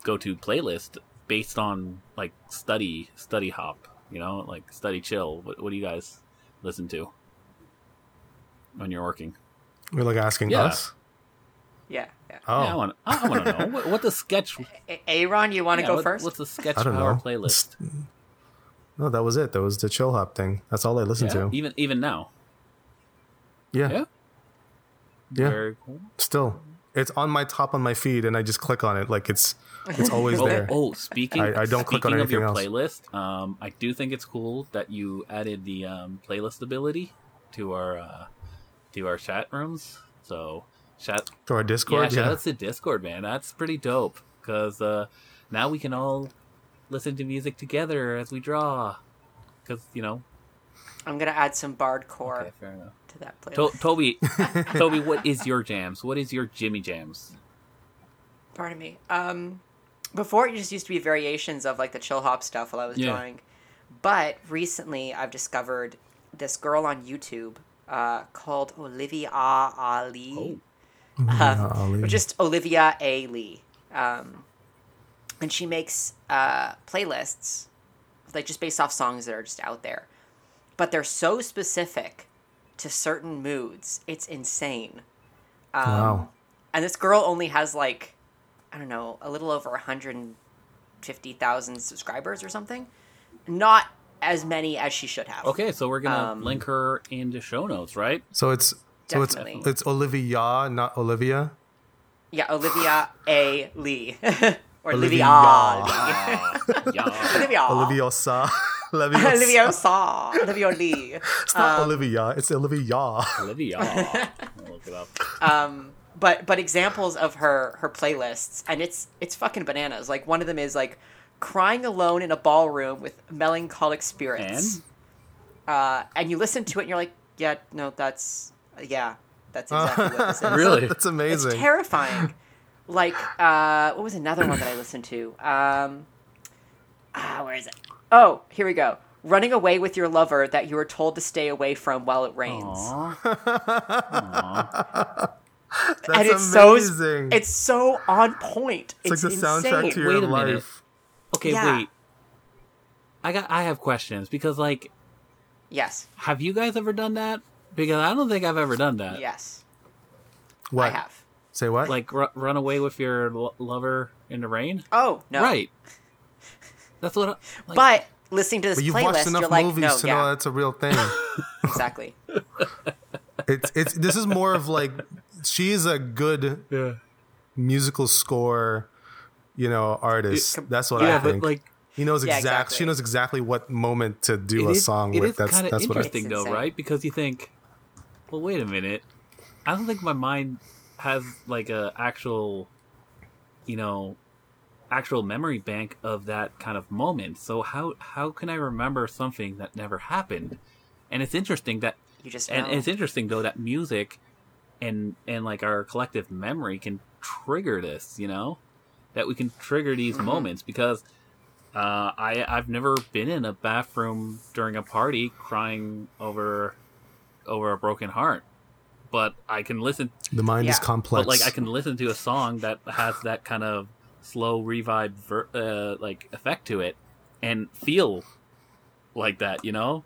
go to playlist based on like study study hop. You know, like study chill. What, what do you guys listen to when you're working? You're like asking Yeah. us. Yeah, yeah. Oh, Yeah, I want to know what, what the sketch. A- Aaron, you want to yeah, go what- first? What's the sketch I don't power know. playlist? no, that was it. That was the chill hop thing. That's all I listened Yeah, to. even even now. Yeah, Yeah. yeah. Very cool. Still, it's on my top on my feed, and I just click on it. Like it's it's always Oh, there. oh, speaking. I- I don't click on speaking of your anything else. playlist, um, I do think it's cool that you added the um, playlist ability to our uh, to our chat rooms. So chat To our Yeah, Discord. shout Yeah, out to Discord, man. That's pretty dope. Because uh, now we can all listen to music together as we draw. Because you know. I'm gonna add some bardcore Okay, fair enough. To that playlist. To- Toby, Toby, what is your jams? What is your Jimmy jams? Pardon me. Um, before it just used to be variations of like the chill hop stuff while I was Yeah. drawing, but recently I've discovered this girl on YouTube uh, called Olivia Ali. Yeah, Ali. or just Olivia A. Lee. Um, and she makes uh, playlists, like just based off songs that are just out there. But they're so specific to certain moods. It's insane. Um, wow. And this girl only has like, I don't know, a little over 150,000 subscribers or something. Not as many as she should have. Okay, so we're gonna Um, link her into show notes, right? So it's so it's Definitely. it's Olivia, not Olivia. Yeah, Olivia A. Lee. or Olivia. Olivia. Lee. Olivia. Olivia Olivia. Olivia Saw. Olivia Lee. It's not Olivia. It's Olivia. Olivia. I'll look it up. Um, but but examples of her her playlists, and it's it's fucking bananas. Like one of them is like crying alone in a ballroom with melancholic spirits. And uh, and you listen to it, and you're like, yeah, no, that's yeah, that's exactly what this is. Really? That's It's amazing. terrifying. Like, uh, what was another one that I listened to? Um, ah, where is it? Oh, here we go. Running away with your lover that you were told to stay away from while it rains. Aw. That's and it's amazing. so it's so on point. It's It's, like the soundtrack to your Wait a minute. life. Okay, Yeah. wait. I got. I have questions because, like, Yes, have you guys ever done that? Because I don't think I've ever done that. yes, What? I have. Say what? Like, ru- run away with your lo- lover in the rain. Oh no, Right. That's what. I, like, But listening to this you've watched playlist, enough you're like, movies no, to know yeah, that's a real thing. exactly. it's it's this is more of like she's a good yeah. musical score, you know, artist. com- That's what Yeah, I but think. like, he knows Yeah, exact. exactly. She knows exactly what moment to do it a is- song it with. is That's kind of that's what I. interesting, It's though, insane. right? Because you think, well, wait a minute. I don't think my mind has like a actual, you know, actual memory bank of that kind of moment. So how how can I remember something that never happened? And it's interesting that, You just know. and it's interesting though that music, and and like our collective memory can trigger this. You know, that we can trigger these Mm-hmm. moments because. Uh, I I've never been in a bathroom during a party crying over over a broken heart, but I can listen. The mind is complex. But like I can listen to a song that has that kind of slow revive ver- uh, like effect to it, and feel like that. You know,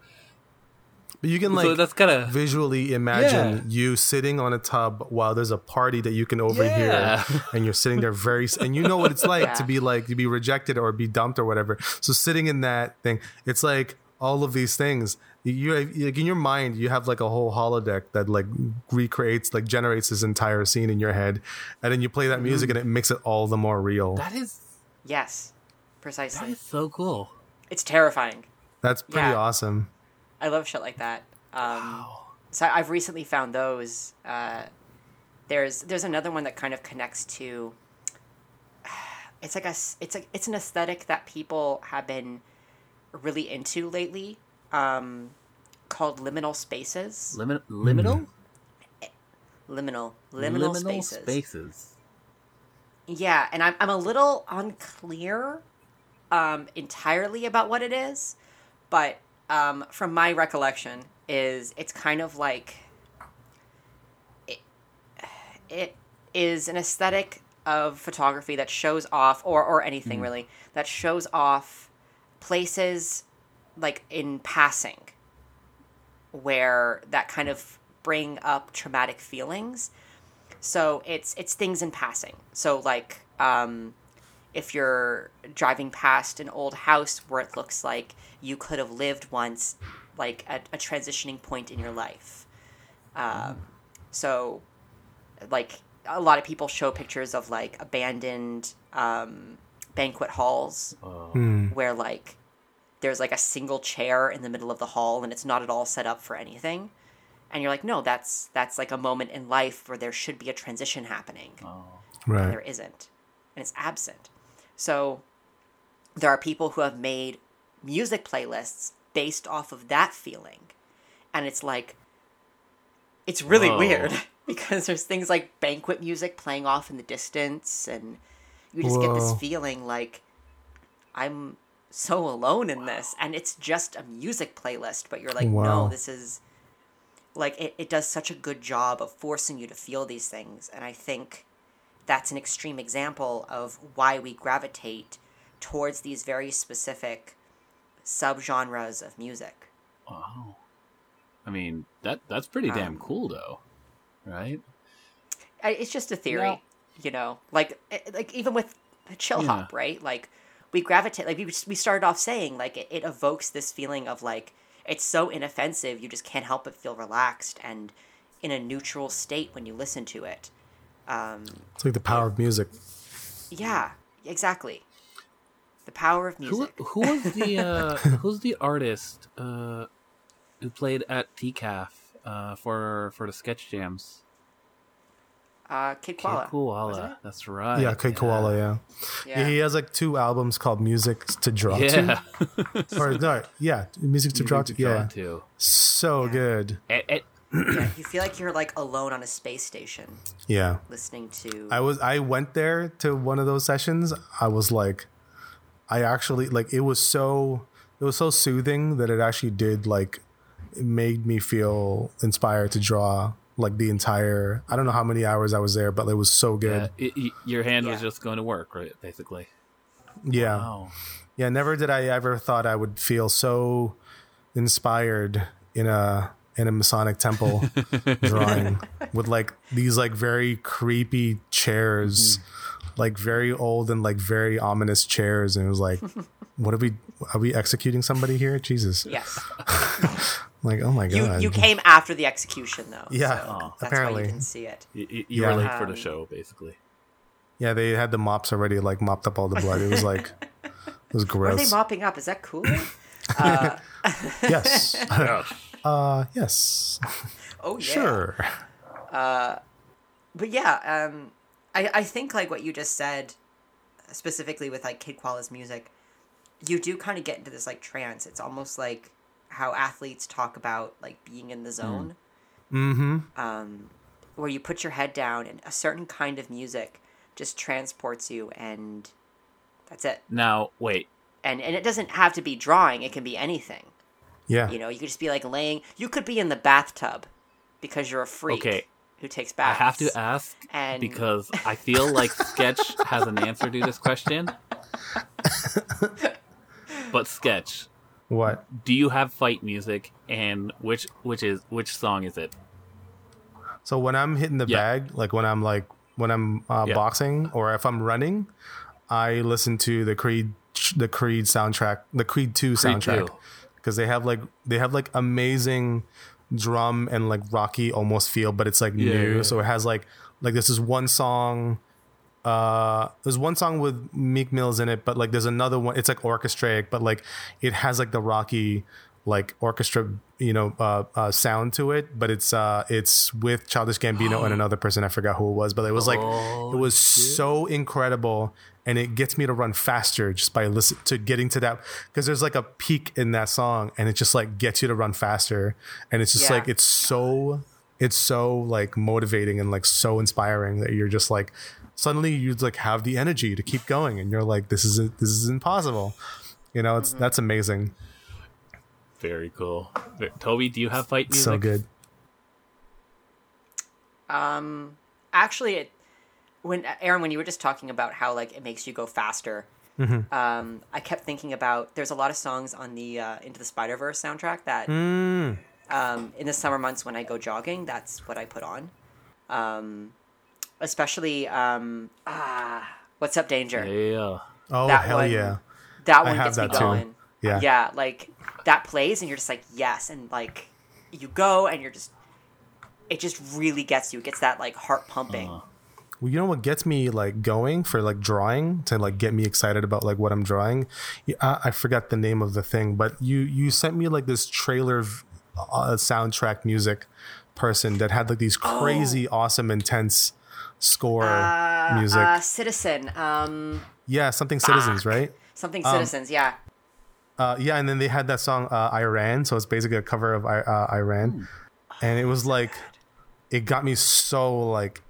But you can like so like that's kind of visually imagine Yeah. you sitting on a tub while there's a party that you can overhear Yeah. and you're sitting there very and you know what it's like to be like to be rejected or be dumped or whatever so sitting in that thing it's like all of these things you, you like in your mind you have like a whole holodeck that like recreates like generates this entire scene in your head and then you play that music and it makes it all the more real that is yes, that precisely. is so cool. It's terrifying. that's pretty Yeah. awesome I love shit like that. Um, Wow. So I've recently found those. Uh, there's there's another one that kind of connects to. It's like a it's like it's an aesthetic that people have been really into lately, um, called liminal spaces. Liminal Liminal liminal, liminal spaces. spaces. Yeah, and I'm I'm a little unclear, um, entirely about what it is, but um, from my recollection, is it's kind of like it, it is an aesthetic of photography that shows off, or or anything really that shows off places like in passing, where that kind of bring up traumatic feelings. So it's it's things in passing. So like um, if you're driving past an old house where it looks like you could have lived once, like at a transitioning point in your life. Um, so like a lot of people show pictures of like abandoned um, banquet halls Hmm. where like there's like a single chair in the middle of the hall and it's not at all set up for anything. And you're like no that's that's like a moment in life where there should be a transition happening. Oh. and right there isn't. And it's absent. So there are people who have made music playlists based off of that feeling. And it's like it's really Whoa. weird because there's things like banquet music playing off in the distance and you just get this feeling like i'm so alone in this and it's just a music playlist but you're like Wow. no this is like it, it does such a good job of forcing you to feel these things and i think that's an extreme example of why we gravitate towards these very specific subgenres of music Wow. I mean that that's pretty damn Um, cool though, right? It's just a theory Now- you know like like even with chill Yeah. hop right like we gravitate like we, we started off saying like it, it evokes this feeling of like it's so inoffensive you just can't help but feel relaxed and in a neutral state when you listen to it um, It's like the power of music. yeah exactly the power of Who music who was the uh, who's the artist uh, who played at TCAF uh, for for the sketch jams? Uh, kid Kid koala wasn't Koala. That's right. yeah, Kid Koala. Yeah. yeah he has like two albums called "Music to Draw Yeah. To," or no, yeah, "Music to Draw to." Yeah, too. so good. It, it, yeah you feel like you're like alone on a space station Yeah, listening to I was. I went there to one of those sessions. I was like, I actually like it was so it was so soothing that it actually did like it made me feel inspired to draw like the entire. I don't know how many hours I was there, but it was so yeah, good. it, it- your hand was just going to work, right? Basically. Yeah. Wow. Yeah, never did I ever thought I would feel so inspired in a in a Masonic temple drawing with like these like very creepy chairs, mm-hmm. like very old and like very ominous chairs, and it was like, what are we? Are we executing somebody here? Jesus! yes Like, oh my god! you came after the execution though Yeah, so Oh. that's apparently. why you didn't see it You, you, you Yeah. were late for the Um, show, basically. yeah, they had the mops already like mopped up all the blood. It was like, it was What are they mopping up? Is that cool? yes, uh, yes, Oh yeah. sure. But yeah, um, I I think like what you just said, specifically with like Kid Koala's music, you do kind of get into this like trance. It's almost like how athletes talk about like being in the zone. Mm-hmm. Um, where you put your head down and a certain kind of music just transports you and that's it. Now, wait. And and it doesn't have to be drawing, it can be anything. Yeah. You know, you could just be like laying you could be in the bathtub because you're a freak Okay. who takes baths. I have to ask And- because I feel like Sketch has an answer to this question. but Sketch, What? do you have fight music and which which is which song is it? So when I'm hitting the Yeah. bag, like when I'm like when I'm uh, Yeah. boxing or if I'm running, I listen to the Creed the Creed soundtrack, the Creed 2 Creed soundtrack because they have like they have like amazing drum and like rocky almost feel, but it's like Yeah, new. So it has like like this is one song uh there's one song with Meek Mills in it, but like there's another one it's like orchestraic, but like it has like the rocky like orchestra, you know, uh, uh sound to it, but it's uh it's with Childish Gambino and another person I forgot who it was, but it was like it was so incredible and it gets me to run faster just by listen to getting to that because there's like a peak in that song and it just like gets you to run faster and it's just Yeah. like it's so it's so like motivating and like so inspiring that you're just like suddenly you'd like have the energy to keep going and you're like this is this is impossible you know it's that's amazing Very cool. Toby, do you have fight music? so good Um, actually, it, when Aaron, when you were just talking about how like it makes you go faster, Mm-hmm. um, I kept thinking about there's a lot of songs on the uh, Into the Spider-Verse soundtrack that Mm. um, in the summer months when I go jogging, that's what I put on. Um, especially um, ah, What's Up Danger. Yeah. oh That hell one- yeah That I one have gets me that too. going. Yeah. Yeah, like that plays and you're just like, yes, and like you go and you're just it just really gets you. It gets that like heart pumping. Uh, Well, you know what gets me like going for like drawing to like get me excited about like what I'm drawing. I, I forgot the name of the thing, but you you sent me like this trailer v- uh, soundtrack music person that had like these crazy, awesome, intense score music. Uh, Citizen, um, yeah, something citizens, right? something Um, Citizens, yeah. Uh, yeah, and then they had that song uh, I Ran, so it's basically a cover of I- uh, I Ran, and it was like it got me so like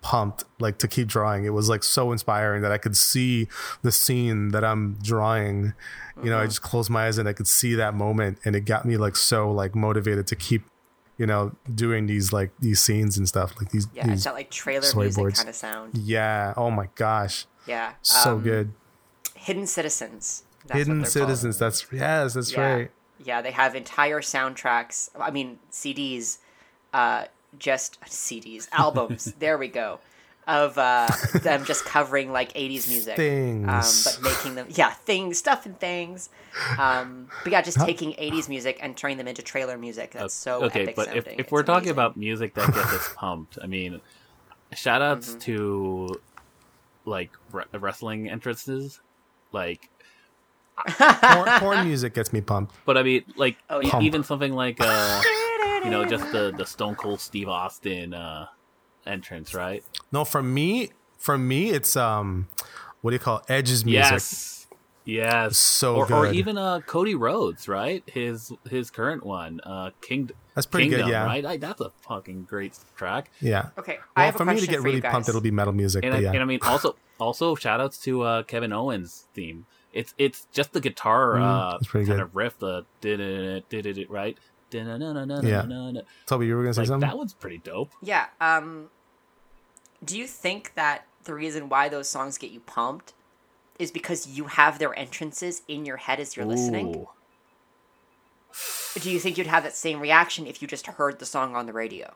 pumped like to keep drawing. It was like so inspiring that I could see the scene that I'm drawing. You know, I just closed my eyes and I could see that moment, and it got me like so like motivated to keep you know, doing these like these scenes and stuff like these. Yeah, it's that like trailer music kind of sound. yeah. Oh my gosh, Yeah. so um, good. Hidden Citizens. that's Hidden they're called. Citizens. That's yes, that's Yeah. right. Yeah, they have entire soundtracks. I mean, CDs, uh, just CDs, albums. there we go, of uh, them just covering like '80s music, Things. um, but making them yeah things, stuff and things. Um, but yeah, just taking '80s music and turning them into trailer music. That's so okay, epic but if, sounding. if It's we're talking about music that gets us pumped, I mean, shout outs Mm-hmm. to like re- wrestling entrances, like, porn, porn music gets me pumped. but I mean, like Oh, yeah. even something like uh, you know, just the the Stone Cold Steve Austin uh entrance, right? No, for me, for me, it's um, what do you call it? Edge's music? Yes, yes, So or, or even uh Cody Rhodes, right? His his current one, uh, King. That's pretty Kingdom, good. Yeah, right? Like, that's a fucking great track. yeah. Okay, I Well, have a for me to get really pumped, it'll be metal music. and but I, yeah, and I mean also also shout outs to uh, Kevin Owens theme. It's it's just the guitar Mm, uh, that's kind good. of riff, the did it did it right. Yeah. Toby, you were gonna say Like something? that one's pretty dope. Yeah. Um, do you think that the reason why those songs get you pumped is because you have their entrances in your head as you're listening? Do you think you'd have that same reaction if you just heard the song on the radio?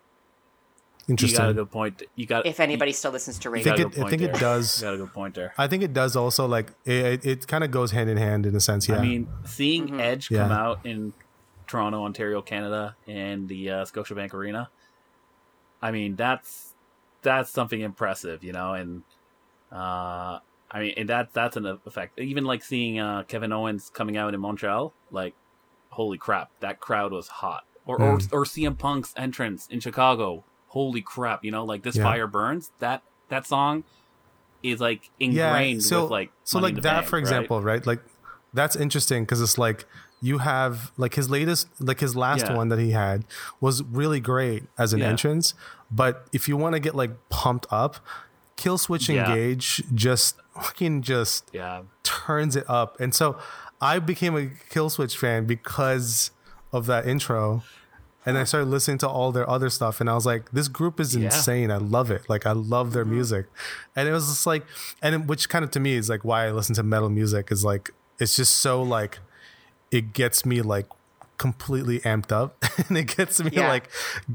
Interesting. You Interesting. got a good point. You got If anybody still listens to radio, got think it- I point think it does. You got a good point there. I think it does also like it. It kind of goes hand in hand in a sense. Yeah. I mean, seeing Mm-hmm. Edge Yeah. come out in Toronto, Ontario, Canada, and the uh, Scotiabank Arena, I mean that's that's something impressive, you know. And uh, I mean, and that that's an effect. Even like seeing uh, Kevin Owens coming out in Montreal, like holy crap, that crowd was hot. Or or, Mm. or CM Punk's entrance in Chicago, holy crap, you know, like this Yeah. fire burns. That that song is like yeah. ingrained So with like so like that Bank, for right? example, right? Like that's interesting because it's like you have like his latest like his last Yeah. one that he had was really great as an Yeah. entrance but if you want to get like pumped up Killswitch Yeah. engage just fucking just Yeah, turns it up. And so i became a Killswitch fan because of that intro and i started listening to all their other stuff and i was like this group is insane. I love it. Like i love their mm-hmm. music. And it was just like and it- which kind of to me is like why i listen to metal music is like it's just so like it gets me like completely amped up and it gets me Yeah. like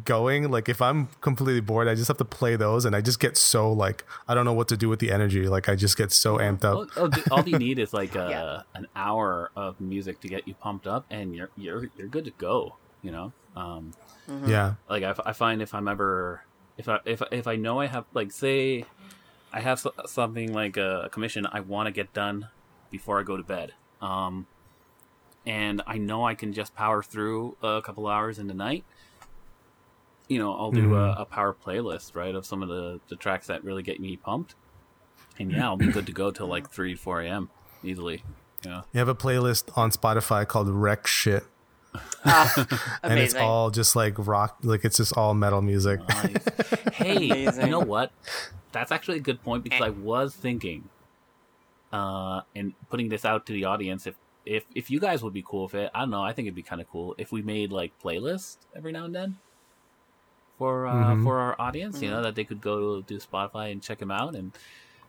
going like if i'm completely bored i just have to play those and i just get so like i don't know what to do with the energy like i just get so amped up all, all, all you need is like a, Yeah. an hour of music to get you pumped up, and you're you're you're good to go. You know, um, yeah like I, I, find if I'm ever if I if if I know I have like say I have something like a, a commission I want to get done before I go to bed, um, and I know I can just power through a couple hours in the night. You know, I'll do a, a power playlist, right, of some of the, the tracks that really get me pumped. And yeah, I'll be good to go till like 3, 4 a.m. easily. Yeah. You have a playlist on Spotify called Wreck Shit, Ah, and it's all just like rock, like it's just all metal music. Nice. hey, Amazing. you know what? That's actually a good point because I was thinking, uh, and putting this out to the audience, if if if you guys would be cool with it, I don't know. I think it'd be kind of cool if we made like playlists every now and then for uh, Mhm. for our audience. You know that they could go to Spotify and check them out and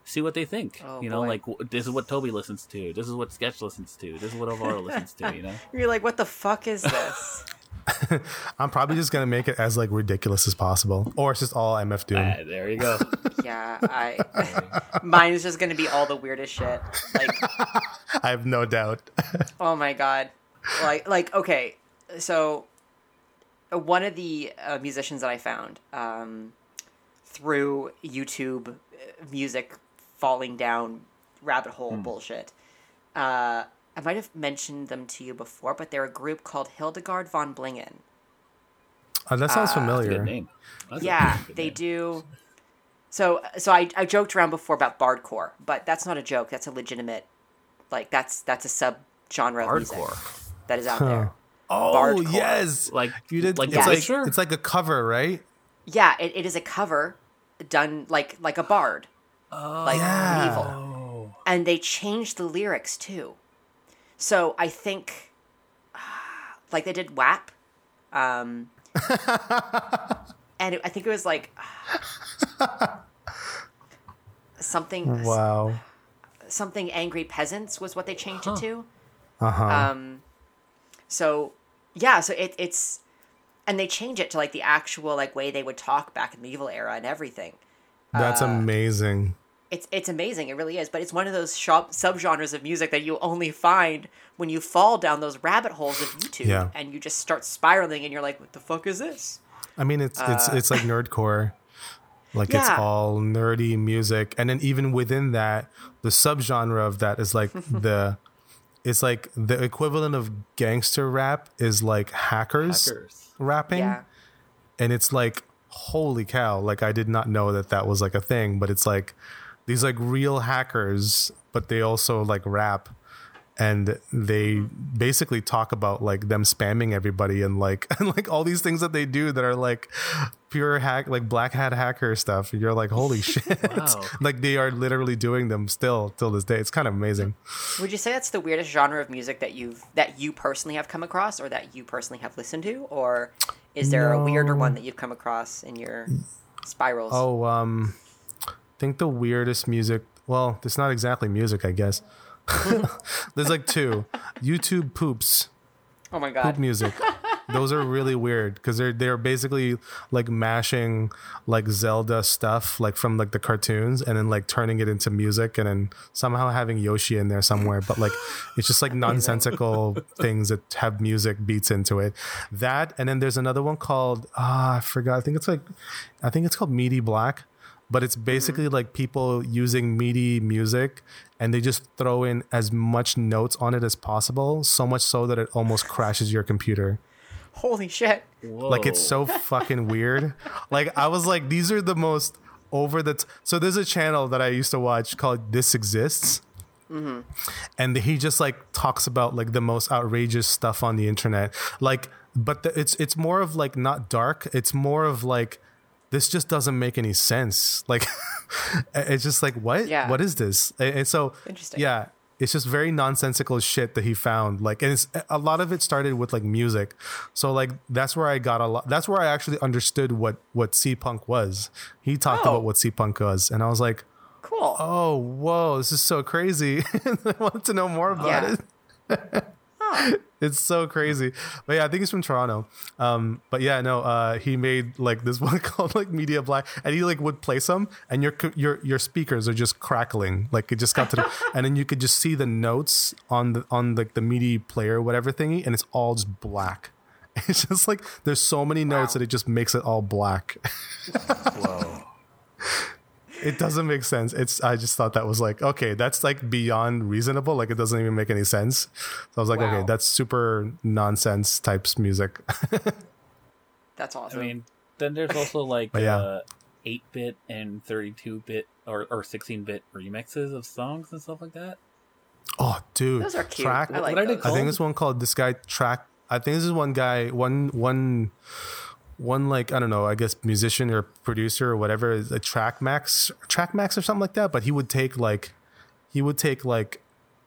see what they think. Oh, you know, boy. like w- this is what Toby listens to. This is what Sketch listens to. This is what Alvaro listens to. You know. You're like, what the fuck is this? I'm probably just gonna make it as like ridiculous as possible, or it's just all MF Doom. Ah, there you go. yeah, I. Mine is just gonna be all the weirdest shit. Like, I have no doubt. oh my god, like, like okay, so uh, one of the uh, musicians that I found um, through YouTube uh, music falling down rabbit hole bullshit. Uh, I might have mentioned them to you before, but they're a group called Hildegard von Blingin'. Uh, that sounds Uh, That's a familiar. good name. That's a yeah, good they name. do. So, so I, I joked around before about bardcore, but that's not a joke. That's a legitimate, like that's that's a sub genre of music that is out there. Oh Bardcore. yes, Like you did. like it's The like Witcher? it's like a cover, right? Yeah, it, it is a cover done like like a bard, like Yeah. medieval, Oh. and they changed the lyrics too. So I think, like they did WAP, um, and it, I think it was like something Wow. something angry peasants was what they changed it to. Uh huh. Um, so yeah, so it, it's and they change it to like the actual like way they would talk back in the medieval era and everything. That's uh, amazing. It's it's amazing, it really is. But it's one of those shop subgenres of music that you only find when you fall down those rabbit holes of YouTube Yeah. and you just start spiraling and you're like, what the fuck is this? I mean, it's it's it's like nerdcore. Like it's Uh, all nerdy music, and then even within that, the subgenre of that is like the, it's like the equivalent of gangster rap is like hackers, Hackers. rapping, Yeah. and it's like holy cow! Like I did not know that that was like a thing, but it's like these like real hackers, but they also like rap. And they basically talk about like them spamming everybody and like and like all these things that they do that are like pure hack like black hat hacker stuff. You're like, holy shit! Wow. like they are literally doing them still till this day. It's kind of amazing. Would you say that's the weirdest genre of music that you've that you personally have come across or that you personally have listened to? Or is there a weirder one that you've come across in your spirals? Oh, um, think the weirdest music. Well, it's not exactly music, I guess. There's like two YouTube poops, Oh my poop god. music. Those are really weird because they're they're basically like mashing like Zelda stuff like from like the cartoons and then like turning it into music and then somehow having Yoshi in there somewhere. But like it's just like nonsensical things that have music beats into it. That and then there's another one called ah I forgot. I think it's like I think it's called MIDI Black. But it's basically mm-hmm. like people using MIDI music and they just throw in as much notes on it as possible, so much so that it almost crashes your computer. Holy shit. Like it's so fucking weird. Like I was like, these are the most over the. T- so there's a channel that I used to watch called This Exists, mm-hmm. and he just like talks about like the most outrageous stuff on the internet. Like, but the, it's it's more of like not dark. It's more of like this just doesn't make any sense. Like it's just like what? Yeah. What is this? And, and so Interesting. yeah, it's just very nonsensical shit that he found. Like, and it's, a lot of it started with like music. So like that's where I got a lot. That's where I actually understood what what seapunk was. He talked Oh. about what seapunk was, and I was like, Cool. oh whoa, this is so crazy. I wanted to know more about Yeah. it. It's so crazy. But yeah, I think he's from Toronto. Um, but yeah, no, uh, he made like this one called like MIDI Black, and he like would play some, and your your your speakers are just crackling. Like it just got to, the, and then you could just see the notes on the on like the MIDI player, whatever thingy, and it's all just black. It's just like there's so many notes that it just makes it all black. Whoa. It doesn't make sense. It's I just thought that was like okay, that's like beyond reasonable. Like it doesn't even make any sense. So I was like, Wow. okay, that's super nonsense types music. That's awesome. I mean, then there's also like yeah. uh, 8-bit and 32-bit or, or 16-bit remixes of songs and stuff like that. oh, dude, those are cute. Track. I like What are they. I think this one called this guy track. I think this is one guy, one one one like I don't know, I guess musician or producer or whatever, a track max track max or something like that. But he would take like he would take like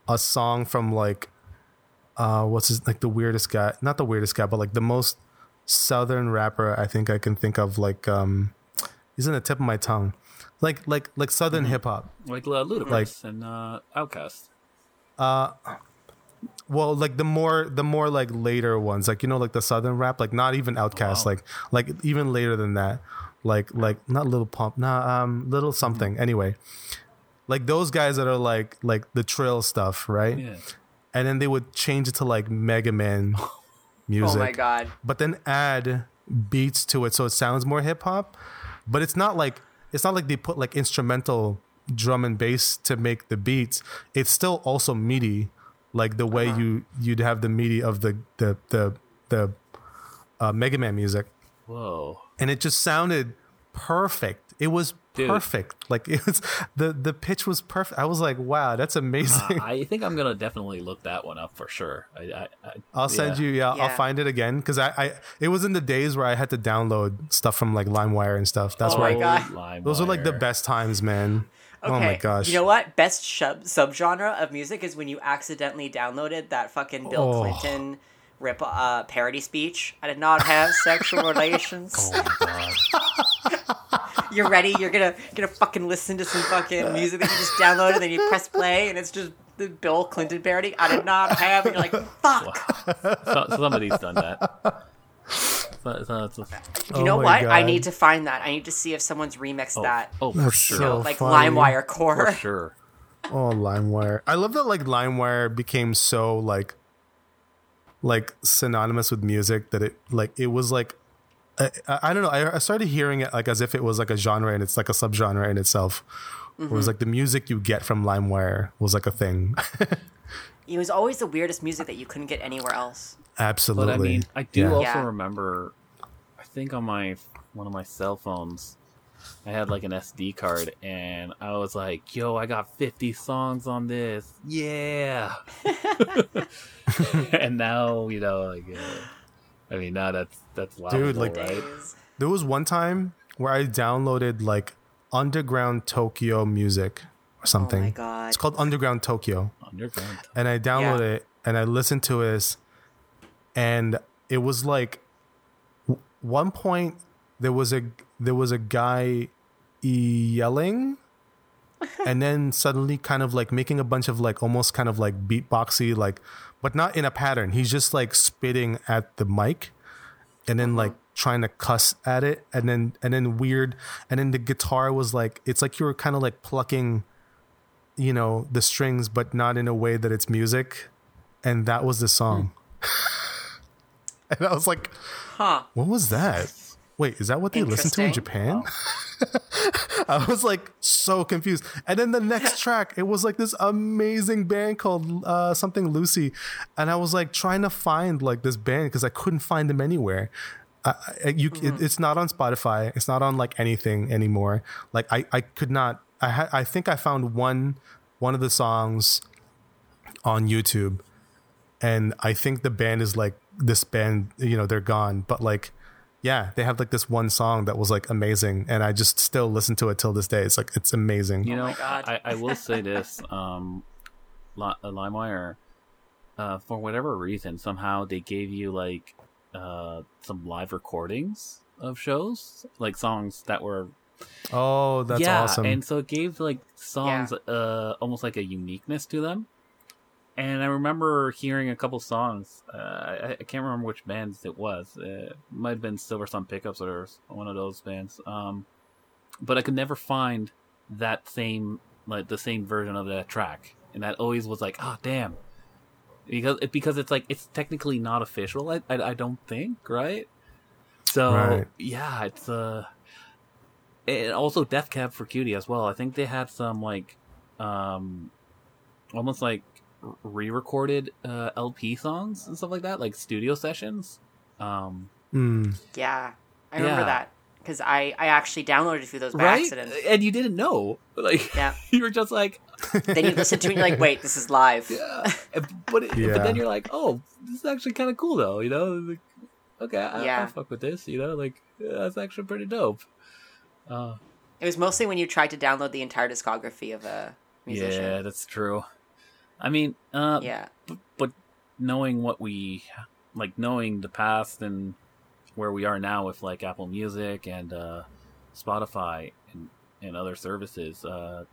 a song from like uh what's his like the weirdest guy not the weirdest guy, but like the most southern rapper I think I can think of like um he's in the tip of my tongue. Like like like southern hip hop. Like uh, Ludacris Like- and uh, Outkast. Well, like the more the more like later ones, like you know, like the southern rap, like not even Outkast, Wow. like like even later than that, like like not Lil Pump, nah, um, Little something. Anyway, like those guys that are like like the trill stuff, right? Yeah. And then they would change it to like Mega Man music, oh my god. but then add beats to it so it sounds more hip hop. But it's not like it's not like they put like instrumental drum and bass to make the beats. It's still also MIDI, like the way you you'd have the MIDI of the the the the uh, Mega Man music, Whoa. and it just sounded perfect. It was Dude. perfect. Like it was the the pitch was perfect. I was like, wow, that's amazing. I think I'm gonna definitely look that one up for sure. I, I, I I'll send yeah. you. Yeah, I'll find it again because I, I it was in the days where I had to download stuff from like LimeWire and stuff. That's Oh where my I, God. those are like the best times, man. Okay. Oh my gosh. You know what? Best sub subgenre of music is when you accidentally downloaded that fucking Bill Oh. Clinton rip uh, parody speech. I did not have sexual relations. Oh my god. You're ready. You're gonna gonna fucking listen to some fucking music that you just downloaded, and then you press play, and it's just the Bill Clinton parody. I did not have. And you're like, fuck. So, somebody's done that. You Oh know my what? I need to find that. I need to see if someone's remixed oh, that. oh, for That's sure. so like funny. LimeWire core. For sure. Oh, LimeWire. I love that like LimeWire became so like like synonymous with music that it like it was like I, I I don't know. I, I started hearing it like as if it was like a genre and it's like a subgenre in itself. Where It was mm-hmm. like the music you get from LimeWire was like a thing. It was always the weirdest music that you couldn't get anywhere else. Absolutely. But I mean, I do Yeah. also Yeah. remember. I think on my one of my cell phones, I had like an SD card, and I was like, "Yo, I got 50 songs on this, yeah!" and now you know, like, uh, I mean, now that's that's laughable, like- right? Days. There was one time where I downloaded like underground Tokyo music or something. Oh my god. It's called Underground Tokyo. Underground. and I downloaded Yeah. it and I listened to it, and it was like one point there was a there was a guy yelling, and then suddenly kind of like making a bunch of like almost kind of like beatboxy like, but not in a pattern. He's just like spitting at the mic, and then like uh-huh. trying to cuss at it, and then and then weird, and then the guitar was like it's like you were kind of like plucking you know the strings but not in a way that it's music and that was the song and i was like Huh. what was that wait is that what they listen to in Interesting. japan i was like so confused and then the next track it was like this amazing band called uh, something lucy and i was like trying to find like this band because i couldn't find them anywhere I, I- you, it, it's not on Spotify. It's not on like anything anymore. Like I, I could not. I had. I think I found one, one of the songs, on YouTube, and I think the band is like this band. You know, they're gone. But like, yeah, they have like this one song that was like amazing, and I just still listen to it till this day. It's like it's amazing. You know, my God. I, I will say this: um, Li- uh, LimeWire, uh, for whatever reason, somehow they gave you like uh, some live recordings of shows, like songs that were Oh, that's yeah, awesome. and so it gave like songs uh, almost like a uniqueness to them. And I remember hearing a couple songs. Uh, I, I can't remember which bands it was. Uh, it might have been Silver Sun Pickups or one of those bands. Um, but I could never find that same like the same version of that track, and that always was like, oh damn, because it, because it's like it's technically not official. I I, I don't think right. So Right. yeah, it's uh, and also Death Cab for Cutie as well. I think they had some like, um, almost like re-recorded uh, LP songs and stuff like that, like studio sessions. Um, Mm. Yeah. I remember Yeah. that because I, I actually downloaded a few of those by right? accident. And you didn't know, like, Yeah. you were just like, then you listen to it and you're like, wait, this is live. yeah. But it, Yeah. but then you're like, oh, this is actually kind of cool though, you know? Like, okay, I, Yeah. I'll fuck with this, you know? Like, yeah, that's actually pretty dope. Uh, It was mostly when you tried to download the entire discography of a musician. yeah, that's true. I mean, uh, Yeah. b- but knowing what we like knowing the past and where we are now with like apple music and uh spotify and, and other services uh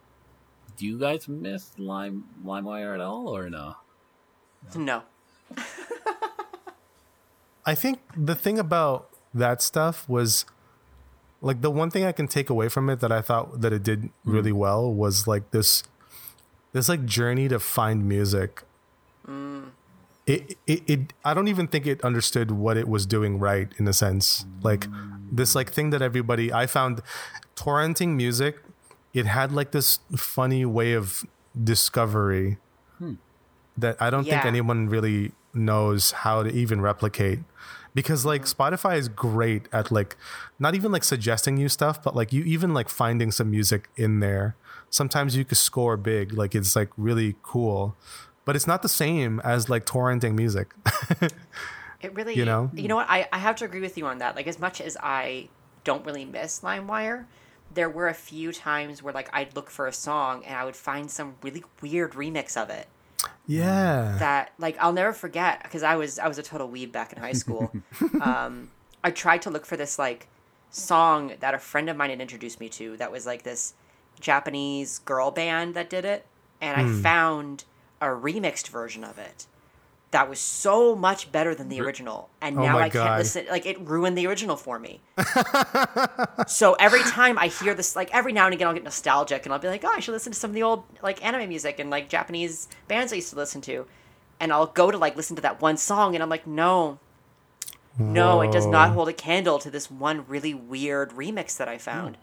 do you guys miss lime limewire at all or no No. I think the thing about that stuff was like the one thing I can take away from it that I thought that it did mm-hmm. really well was like this this like journey to find music. Mm. It, it it I don't even think it understood what it was doing right in a sense. Like this like thing that everybody I found torrenting music, it had like this funny way of discovery hmm. that I don't think anyone really knows how to even replicate. Because like Spotify is great at like not even like suggesting you stuff, but like you even like finding some music in there. Sometimes you could score big, like it's like really cool. But it's not the same as like torrenting music. It really, You know? you know what? I, I have to agree with you on that. Like, as much as I don't really miss LimeWire, there were a few times where like I'd look for a song and I would find some really weird remix of it. Yeah. that like I'll never forget because I was I was a total weeb back in high school. um, I tried to look for this like song that a friend of mine had introduced me to that was like this Japanese girl band that did it, and I found a remixed version of it that was so much better than the original, and Oh now my I can't listen. Like it ruined the original for me. so every time I hear this, like every now and again, I'll get nostalgic and I'll be like, oh, I should listen to some of the old like anime music and like Japanese bands I used to listen to, and I'll go to like listen to that one song, and I'm like, no, no, it does not hold a candle to this one really weird remix that I found.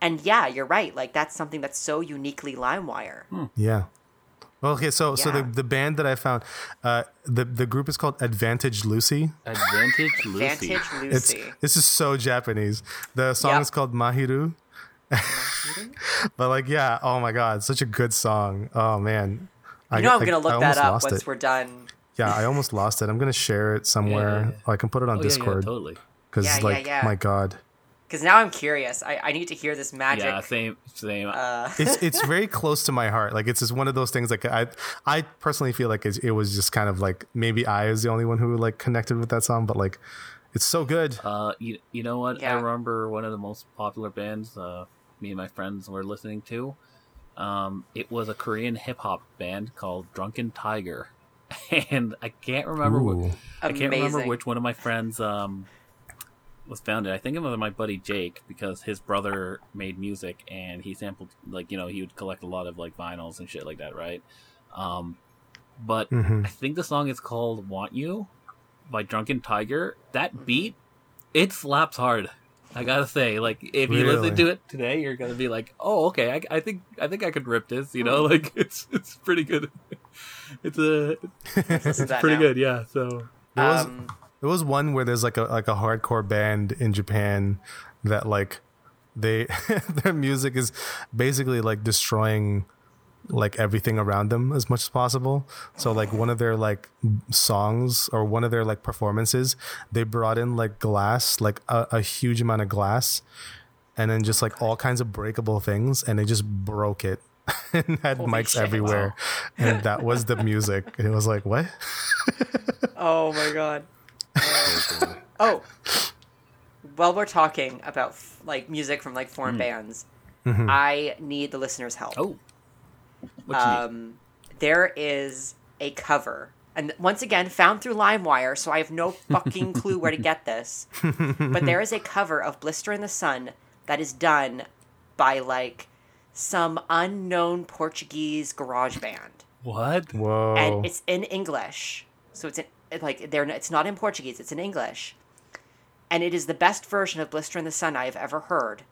And yeah, you're right. Like that's something that's so uniquely LimeWire. Hmm. Yeah. Well, okay, so so the, the band that I found, uh, the the group is called Advantage Lucy. Advantage Lucy. Vantage It's Lucy. this is so Japanese. The song Yep. is called Mahiru. but like, yeah, oh my god, such a good song. Oh man, I, know, I'm I- gonna look almost that up once it. we're done. Yeah, I almost lost it. I'm gonna share it somewhere. yeah. Or I can put it on Oh, yeah, yeah, Discord totally. because Yeah, yeah, like, yeah. my god, Because now I'm curious. I, I need to hear this magic. Yeah, same, same. uh, it's it's very close to my heart. Like it's just one of those things. Like I I personally feel like it, it was just kind of like maybe I was the only one who like connected with that song, but like it's so good. Uh, you, you know what? I remember one of the most popular bands uh, me and my friends were listening to. Um, it was a Korean hip hop band called Drunken Tiger, and I can't remember Ooh. what I can't remember which one of my friends um, was founded. I think it was my buddy Jake because his brother made music and he sampled like you know he would collect a lot of like vinyls and shit like that, right? Um, but Mhm. I think the song is called "Want You" by Drunken Tiger. That beat, it slaps hard. I gotta say, like if you Really? listen to it today, you're gonna be like, "Oh, okay, I, I think I think I could rip this." You know, like it's it's pretty good. It's a listen it's pretty now. good, yeah. So There was Um, there was one where there's like a like a hardcore band in Japan that like they their music is basically like destroying like everything around them as much as possible. So like one of their like songs or one of their like performances, they brought in like glass, like a, a huge amount of glass, and then just like all kinds of breakable things, and they just broke it and had Holy mics shit. everywhere, and that was the music. And it was like what? oh my god. Uh, oh. While we're talking about like music from like foreign bands, I need the listeners' help. oh, what you need? um, there is a cover, and once again found through LimeWire, so I have no fucking clue where to get this. but there is a cover of "Blister in the Sun" that is done by like some unknown Portuguese garage band, What? Whoa! and it's in English. So it's in, it, like they're it's not in Portuguese; it's in English, and it is the best version of "Blister in the Sun" I have ever heard.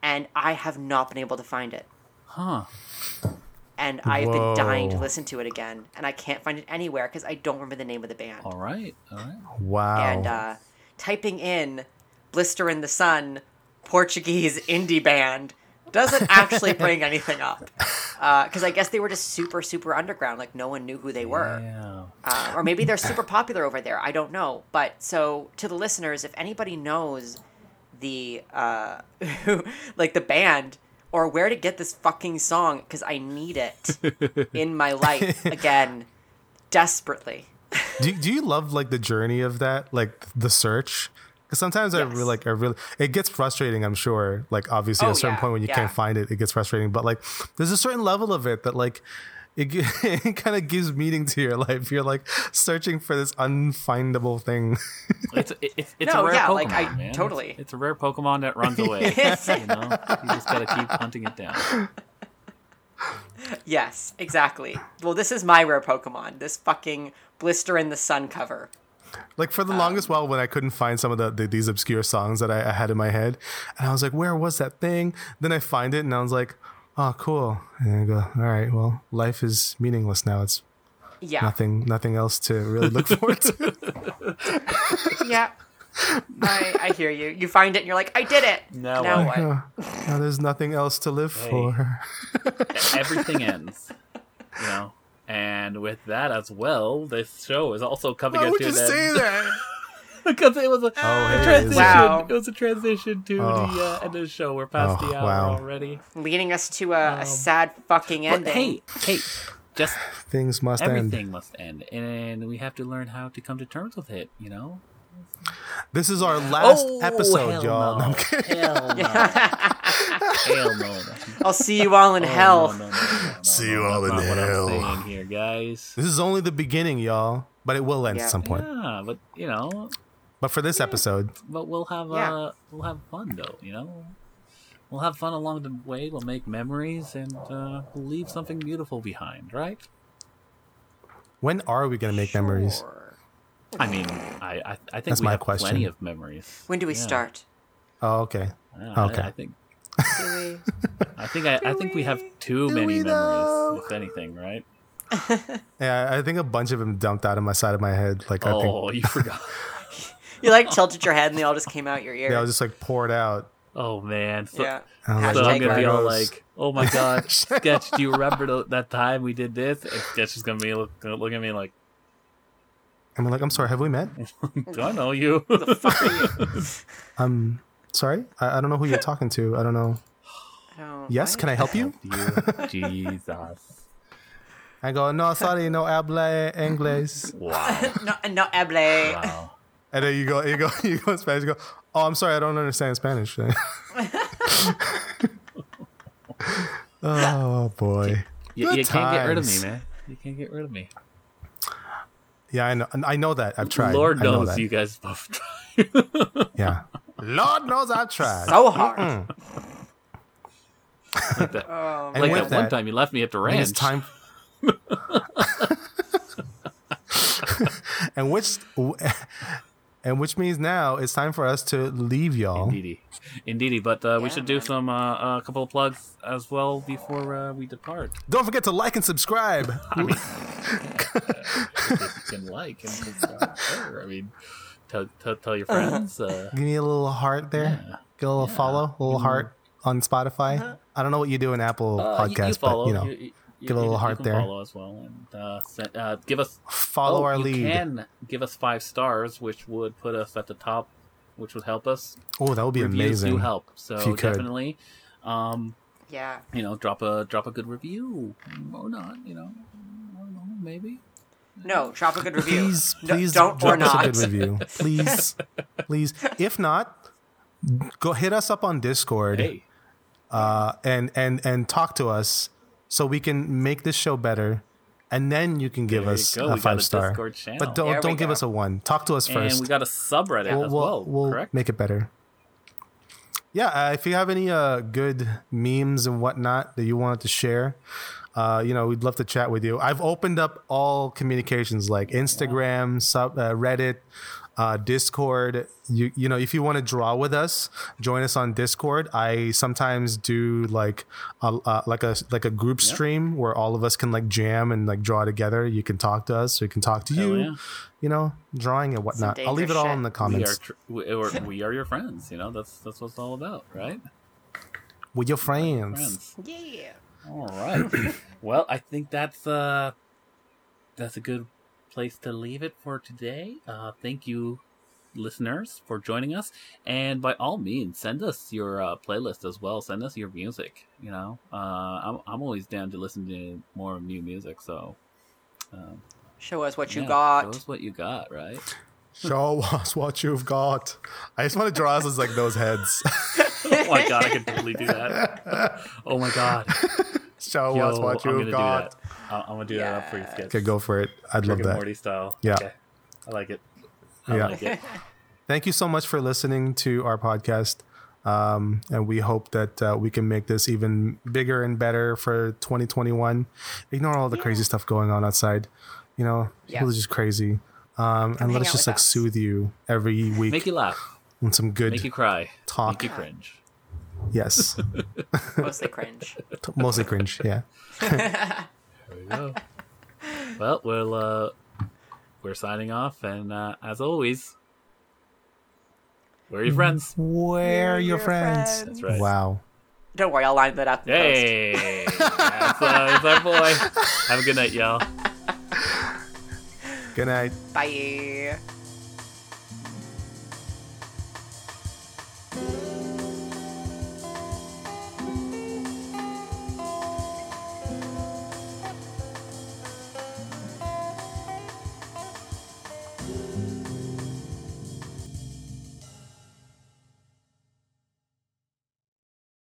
And I have not been able to find it. Huh? and I've been dying to listen to it again, and I can't find it anywhere because I don't remember the name of the band. All right, all right. wow. And uh, typing in "Blister in the Sun" Portuguese indie band doesn't actually bring anything up because I guess they were just super super underground, like no one knew who they were. Yeah. Uh, or maybe they're super popular over there. I don't know. But so to the listeners, if anybody knows the uh, like the band or where to get this fucking song, because I need it in my life again, desperately. do, do you love like the journey of that like the search because sometimes i really like i really it gets frustrating i'm sure like obviously Oh, at a certain yeah, point when you yeah. can't find it it gets frustrating but like there's a certain level of it that like it, it kind of gives meaning to your life you're like searching for this unfindable thing It's it, it's it's No, a rare yeah, Pokemon, like, I- man. totally. It's, it's a rare Pokemon that runs away. you know, you just gotta keep hunting it down. Yes, exactly. Well, this is my rare Pokemon. This fucking Blister in the Sun cover. Like for the Um, longest while when i couldn't find some of the, the these obscure songs that I, I had in my head and i was like where was that thing then i find it and i was like oh cool and i go all right well life is meaningless now it's Yeah. nothing nothing else to really look forward to Yeah. I, I hear you. You find it and you're like, I did it. No, now what? what? Uh, now there's nothing else to live Hey. for. Everything ends. You know. And with that as well, this show is also coming Why into would you an say end. that? because it was a, Oh, a hey, transition. it? Wow. It was a transition to Oh. the uh, end of the show. We're past Oh, the hour wow. already. Leading us to a, a sad fucking Um, But ending. hey, hey, just things must Everything end. must end, and we have to learn how to come to terms with it. You know. This is our last Oh, episode, hell y'all. No, No. I'm hell no. hell no. I'll see you all in Oh, hell. no, no, no, no, no, See no, you all in not what I'm hell. here, guys. This is only the beginning, y'all, but it will end Yeah. at some point. Yeah, but you know, But for this episode, but we'll have Yeah. uh, we'll have fun though. You know, we'll have fun along the way. We'll make memories and uh, we'll leave something beautiful behind, right? when are we gonna make memories? Sure. I mean, I I, I think That's we my have question. plenty of memories. When do we Yeah. start? Oh, okay. Yeah, Okay. I, think Do we? I think I, I think we have too Do many memories, though? if anything, right? Yeah, I think a bunch of them dumped out of my side of my head. Like I think, Oh, you forgot. You like tilted your head and they all just came out your ear. yeah, I was just like poured out. Oh man. So, yeah. I was So like, I'm Hashtag gonna be all like, "Oh my god, Sketch! Do you remember the, that time we did this?" And Sketch is gonna be look, gonna look at me like, I'm like, I'm sorry. Have we met? "Do I know you?" The fuck are you? I'm um, sorry. I, I don't know who you're talking to. I don't know. I don't- Yes, can I help you? you, Jesus! I go, no, sorry, no habla inglés. Wow, No, no hable. wow. And then you go, you go, you go in Spanish. You go, oh, I'm sorry, I don't understand Spanish. oh boy. You, Good you can't get rid of me, man. You can't get rid of me. Yeah, I know. I know that. I've tried. Lord I knows that. you guys both tried. Yeah. Lord knows I've tried. So hard. Mm. like that, Oh, like that one that, time you left me at the ranch. it's time. and which, and which means now it's time for us to leave y'all. Indeedy, indeedy. But uh, we Yeah, should do some uh, a couple of plugs as well before uh, we depart. Don't forget to like and subscribe. I mean, you can like and subscribe. Sure. I mean, tell, tell, tell your friends. Uh, Give me a little heart there. Yeah. Get a little follow, a little heart on Spotify. I don't know what you do in Apple uh, you- Podcasts, you follow, but you know, you, you, give a little you, heart you can there. Follow as well, and uh, send, uh, give us follow oh, our you lead. can give us five stars, which would put us at the top, which would help us. Oh, that would be Reviews amazing. do help, so if you could. definitely. Um, Yeah. you know, drop a drop a good review or not. You know, I don't know, maybe. No, drop a good review. Please, No, please don't drop or us not. a good review. Please, please. If not, go hit us up on Discord Hey, uh, and and and talk to us so we can make this show better. And then you can give you us go. a We five a star. Discord channel. But don't There don't give go. us a one. Talk to us first. and we got a subreddit we'll, as we'll- well. we'll correct? make it better. Yeah, uh, if you have any uh, good memes and whatnot that you wanted to share, uh, you know, we'd love to chat with you. I've opened up all communications like Instagram, sub, uh, Reddit, uh, Discord. You you know, if you want to draw with us, join us on Discord. I sometimes do like a, uh, like a like a group stream where all of us can like jam and like draw together. You can talk to us. We can talk to Hell you. yeah. You know, drawing and whatnot. I'll leave it all shit. in the we are comments. tr- we, or we are your friends. You know, that's that's what it's all about, right? with your friends. Friends. Yeah. All right. well, I think that's uh that's a good place to leave it for today. Uh, thank you, listeners, for joining us, and by all means, send us your uh, playlist as well. Send us your music. You know, uh, I'm I'm always down to listen to more new music. So. Um, Show us what you yeah, got. Show us what you got, right? Show us what you've got. I just want to draw us as like those heads. oh my god, I could totally do that. Oh my god. Show Yo, us what I'm you've gonna got. do that. I- I'm gonna do that up for you, sketch. Okay, go for it. I'd Rick love and that. Morty style. Yeah. Okay. I like it. I Yeah. like it. Thank you so much for listening to our podcast. Um, and we hope that uh, we can make this even bigger and better for 2021. Ignore all the crazy stuff going on outside. You know, Yeah. people are just crazy. Um, and let us just like us. soothe you every week Make you laugh. And some good Make you cry. talk. Make you cringe. Yes, Mostly cringe. Mostly cringe. Yeah. There we go. well, we'll uh we're signing off and uh as always we're your friends. Where are your your friends? friends. That's right. Wow. Don't worry, I'll line that up. in. Hey, that's, uh, that's our boy. Have a good night, y'all. Good night. Bye.